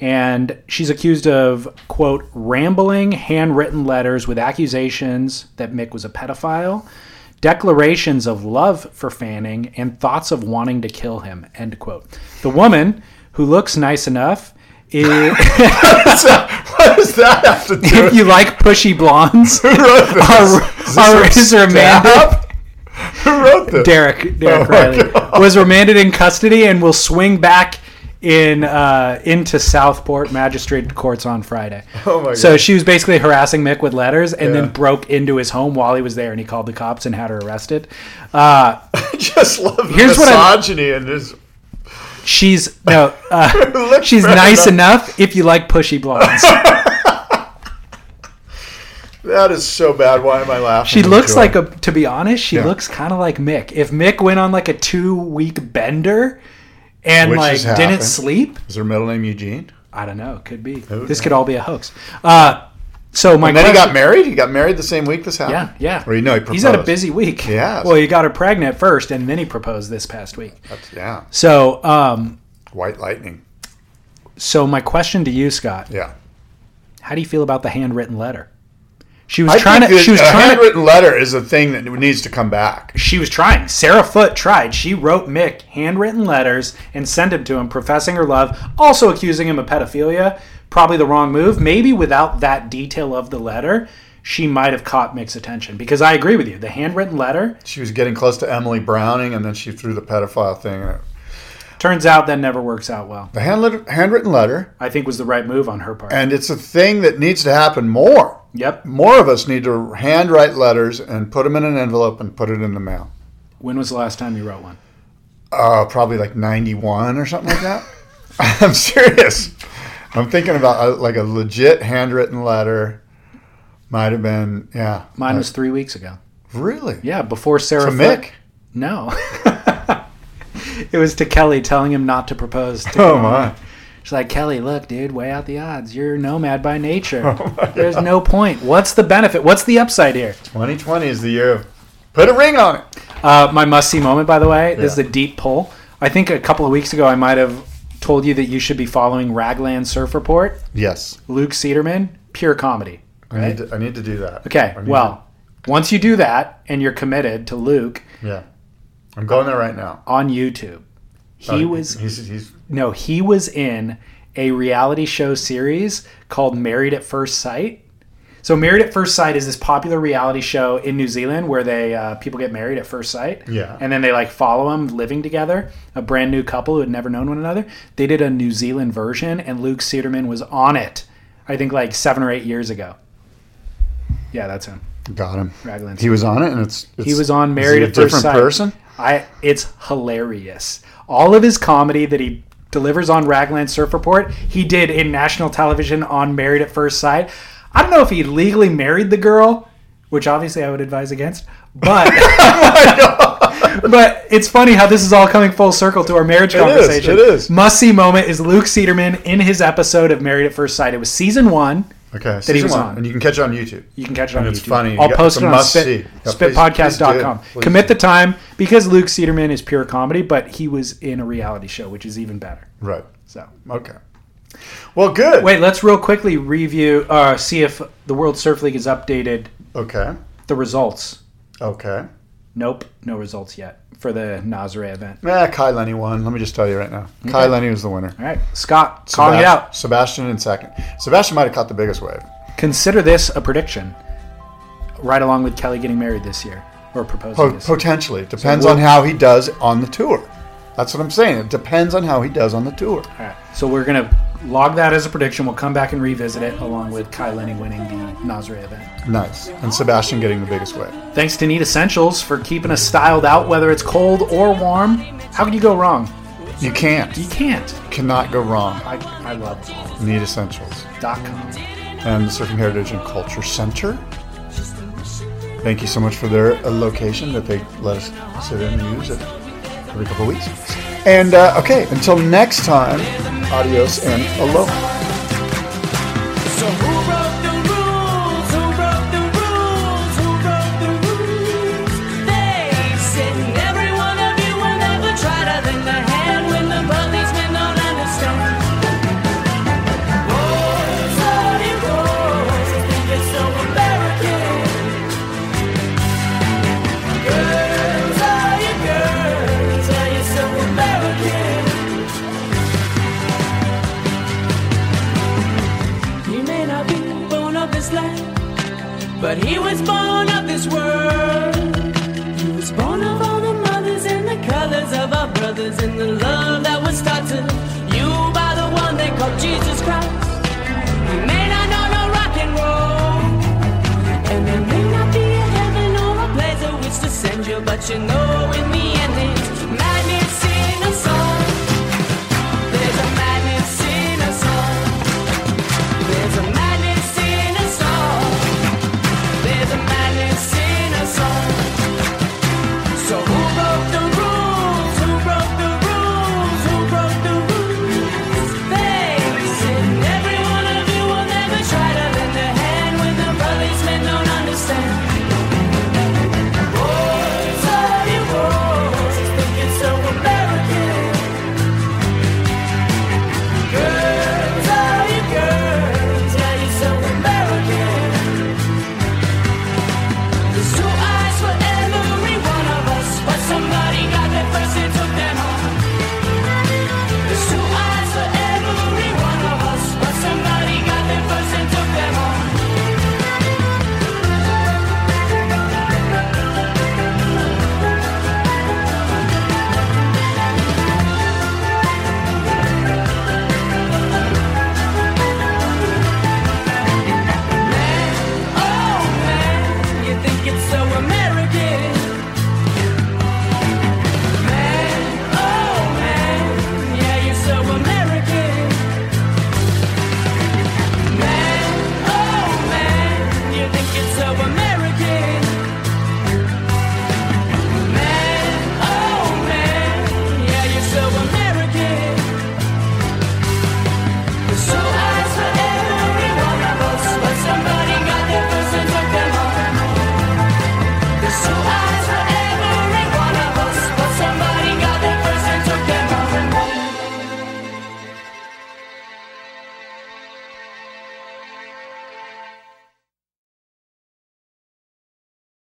Speaker 2: And she's accused of, quote, rambling handwritten letters with accusations that Mick was a pedophile, declarations of love for Fanning, and thoughts of wanting to kill him, end quote. The woman, who looks nice enough, is.
Speaker 1: what does that have to do?
Speaker 2: if you like pushy blondes,
Speaker 1: Who wrote this?
Speaker 2: are, are, is remanded.
Speaker 1: Who wrote this?
Speaker 2: Derek Derek
Speaker 1: Oh
Speaker 2: Riley was remanded in custody and will swing back in uh, into Southport Magistrate Courts on Friday.
Speaker 1: Oh my
Speaker 2: So
Speaker 1: God.
Speaker 2: she was basically harassing Mick with letters, and
Speaker 1: Yeah.
Speaker 2: then broke into his home while he was there, and he called the cops and had her arrested. Uh,
Speaker 1: I just love
Speaker 2: Here's what I-
Speaker 1: misogyny and this.
Speaker 2: she's no, uh, she's nice
Speaker 1: enough.
Speaker 2: enough if you like pushy blondes.
Speaker 1: That is so bad. Why am I laughing?
Speaker 2: She looks like a. To be honest, she
Speaker 1: Yeah.
Speaker 2: looks kind of like Mick. If Mick went on like a two week bender and
Speaker 1: Which
Speaker 2: like didn't
Speaker 1: happened.
Speaker 2: sleep,
Speaker 1: Is her middle name Eugene?
Speaker 2: I don't know. Could be.
Speaker 1: Who
Speaker 2: this
Speaker 1: knows?
Speaker 2: could all be a hoax. Uh, so my
Speaker 1: And then he got married. He got married the same week this happened.
Speaker 2: Yeah, yeah.
Speaker 1: Or you know, he proposed.
Speaker 2: He's had a busy week.
Speaker 1: Yeah.
Speaker 2: Well, he got her pregnant first, and then he proposed this past week.
Speaker 1: That's, yeah.
Speaker 2: So, um,
Speaker 1: White lightning.
Speaker 2: so my question to you, Scott,
Speaker 1: Yeah.
Speaker 2: how do you feel about the handwritten letter? She was
Speaker 1: I
Speaker 2: trying to. She was
Speaker 1: a
Speaker 2: trying to.
Speaker 1: handwritten letter is a thing that needs to come back.
Speaker 2: She was trying. Sarah Foot tried. She wrote Mick handwritten letters and sent them to him, professing her love, also accusing him of pedophilia. Probably the wrong move. Maybe without that detail of the letter, she might have caught Mick's attention. Because I agree with you. The handwritten letter
Speaker 1: She was getting close to Emily Browning, and then she threw the pedophile thing. in it.
Speaker 2: turns out that never works out well.
Speaker 1: The handwritten letter,
Speaker 2: I think was the right move on her part.
Speaker 1: and it's a thing that needs to happen more.
Speaker 2: Yep.
Speaker 1: More of us need to handwrite letters and put them in an envelope and put it in the mail.
Speaker 2: When was the last time you wrote one?
Speaker 1: Uh, probably like 91 or something like that. I'm serious. I'm thinking about uh like a legit handwritten letter. Might have been, yeah.
Speaker 2: Mine was three weeks ago.
Speaker 1: Really?
Speaker 2: Yeah, before Sarah
Speaker 1: To Mick?
Speaker 2: No. it was to Kelly telling him not to propose. To
Speaker 1: Oh, my.
Speaker 2: She's like, Kelly, look, dude, weigh out the odds. You're a nomad by nature.
Speaker 1: Oh,
Speaker 2: There's no point. What's the benefit? What's the upside here?
Speaker 1: 2020 is the year of put a ring on it.
Speaker 2: Uh, my must see moment, by the way, this is
Speaker 1: Yeah.
Speaker 2: a deep pull. I think a couple of weeks ago, I might have told you that you should be following Raglan Surf Report.
Speaker 1: Yes.
Speaker 2: Luke Cederman, pure comedy.
Speaker 1: I need to, I need to do that.
Speaker 2: Okay, well, once you do that and you're committed to Luke
Speaker 1: yeah. I'm going there right now.
Speaker 2: on YouTube, he
Speaker 1: Uh,
Speaker 2: was
Speaker 1: He's, he's
Speaker 2: No, he was in a reality show series called Married at First Sight. So, Married at First Sight is this popular reality show in New Zealand where they uh, people get married at first sight.
Speaker 1: Yeah.
Speaker 2: And then they like follow them living together, a brand new couple who had never known one another. They did a New Zealand version, and Luke Cederman was on it. I think like seven or eight years ago. Yeah, that's him.
Speaker 1: got him.
Speaker 2: Raglan.
Speaker 1: He was on it, and it's, it's
Speaker 2: He was on Married at First
Speaker 1: different
Speaker 2: Sight.
Speaker 1: person.
Speaker 2: I it's hilarious. All of his comedy that he delivers on Raglan Surf Report, he did in national television on Married at First Sight. I don't know if he legally married the girl, which obviously I would advise against, but but it's funny how this is all coming full circle to our marriage
Speaker 1: is,
Speaker 2: conversation.
Speaker 1: it is.
Speaker 2: Must see moment is Luke Cederman in his episode of Married at First Sight. It was season one.
Speaker 1: Okay,
Speaker 2: he was on.
Speaker 1: and you can catch it on YouTube.
Speaker 2: You can catch it on
Speaker 1: And it's
Speaker 2: YouTube.
Speaker 1: funny.
Speaker 2: I'll post it on spit,
Speaker 1: see. Yeah, please-
Speaker 2: spitpodcast.com.
Speaker 1: please. Please
Speaker 2: Commit the time because Luke Cederman is pure comedy, but he was in a reality show, which is even better.
Speaker 1: Right.
Speaker 2: So
Speaker 1: Okay. Well, good.
Speaker 2: wait, let's real quickly review, uh, see if the World Surf League has updated
Speaker 1: Okay.
Speaker 2: the results.
Speaker 1: Okay.
Speaker 2: Nope, no results yet for the Nazare event.
Speaker 1: Yeah, Kai Lenny won. Let me just tell you right now. Kai Lenny was the winner.
Speaker 2: All right, Scott, calling it out.
Speaker 1: Sebastian in second. Sebastian might have caught the biggest wave.
Speaker 2: Consider this a prediction, right along with Kelly getting married this year or proposing
Speaker 1: Po-
Speaker 2: this. year.
Speaker 1: potentially. It depends
Speaker 2: we'll-
Speaker 1: on how he does on the tour. That's what I'm saying. It depends on how he does on the tour.
Speaker 2: All right, so we're gonna log that as a prediction. We'll come back and revisit it along with Kai Lenny winning the Nazare event.
Speaker 1: Nice. And Sebastian getting the biggest win.
Speaker 2: Thanks to Neat Essentials for keeping us styled out, whether it's cold or warm. How can you go wrong?
Speaker 1: You can't.
Speaker 2: You can't.
Speaker 1: cannot go wrong.
Speaker 2: I, I love
Speaker 1: Neat Essentials.
Speaker 2: dot com.
Speaker 1: And the Surfing Heritage and Culture Center. Thank you so much for their uh, location that they let us sit in and use it every couple of weeks. And uh, okay, until next time, adios and aloha.
Speaker 3: But he was born of this world. He was born of all the mothers and the colors of our brothers and the love that was taught to You by the one they call Jesus Christ. He may not know no rock and roll, and there may not be a heaven or a place to which to send you, but you know in the end.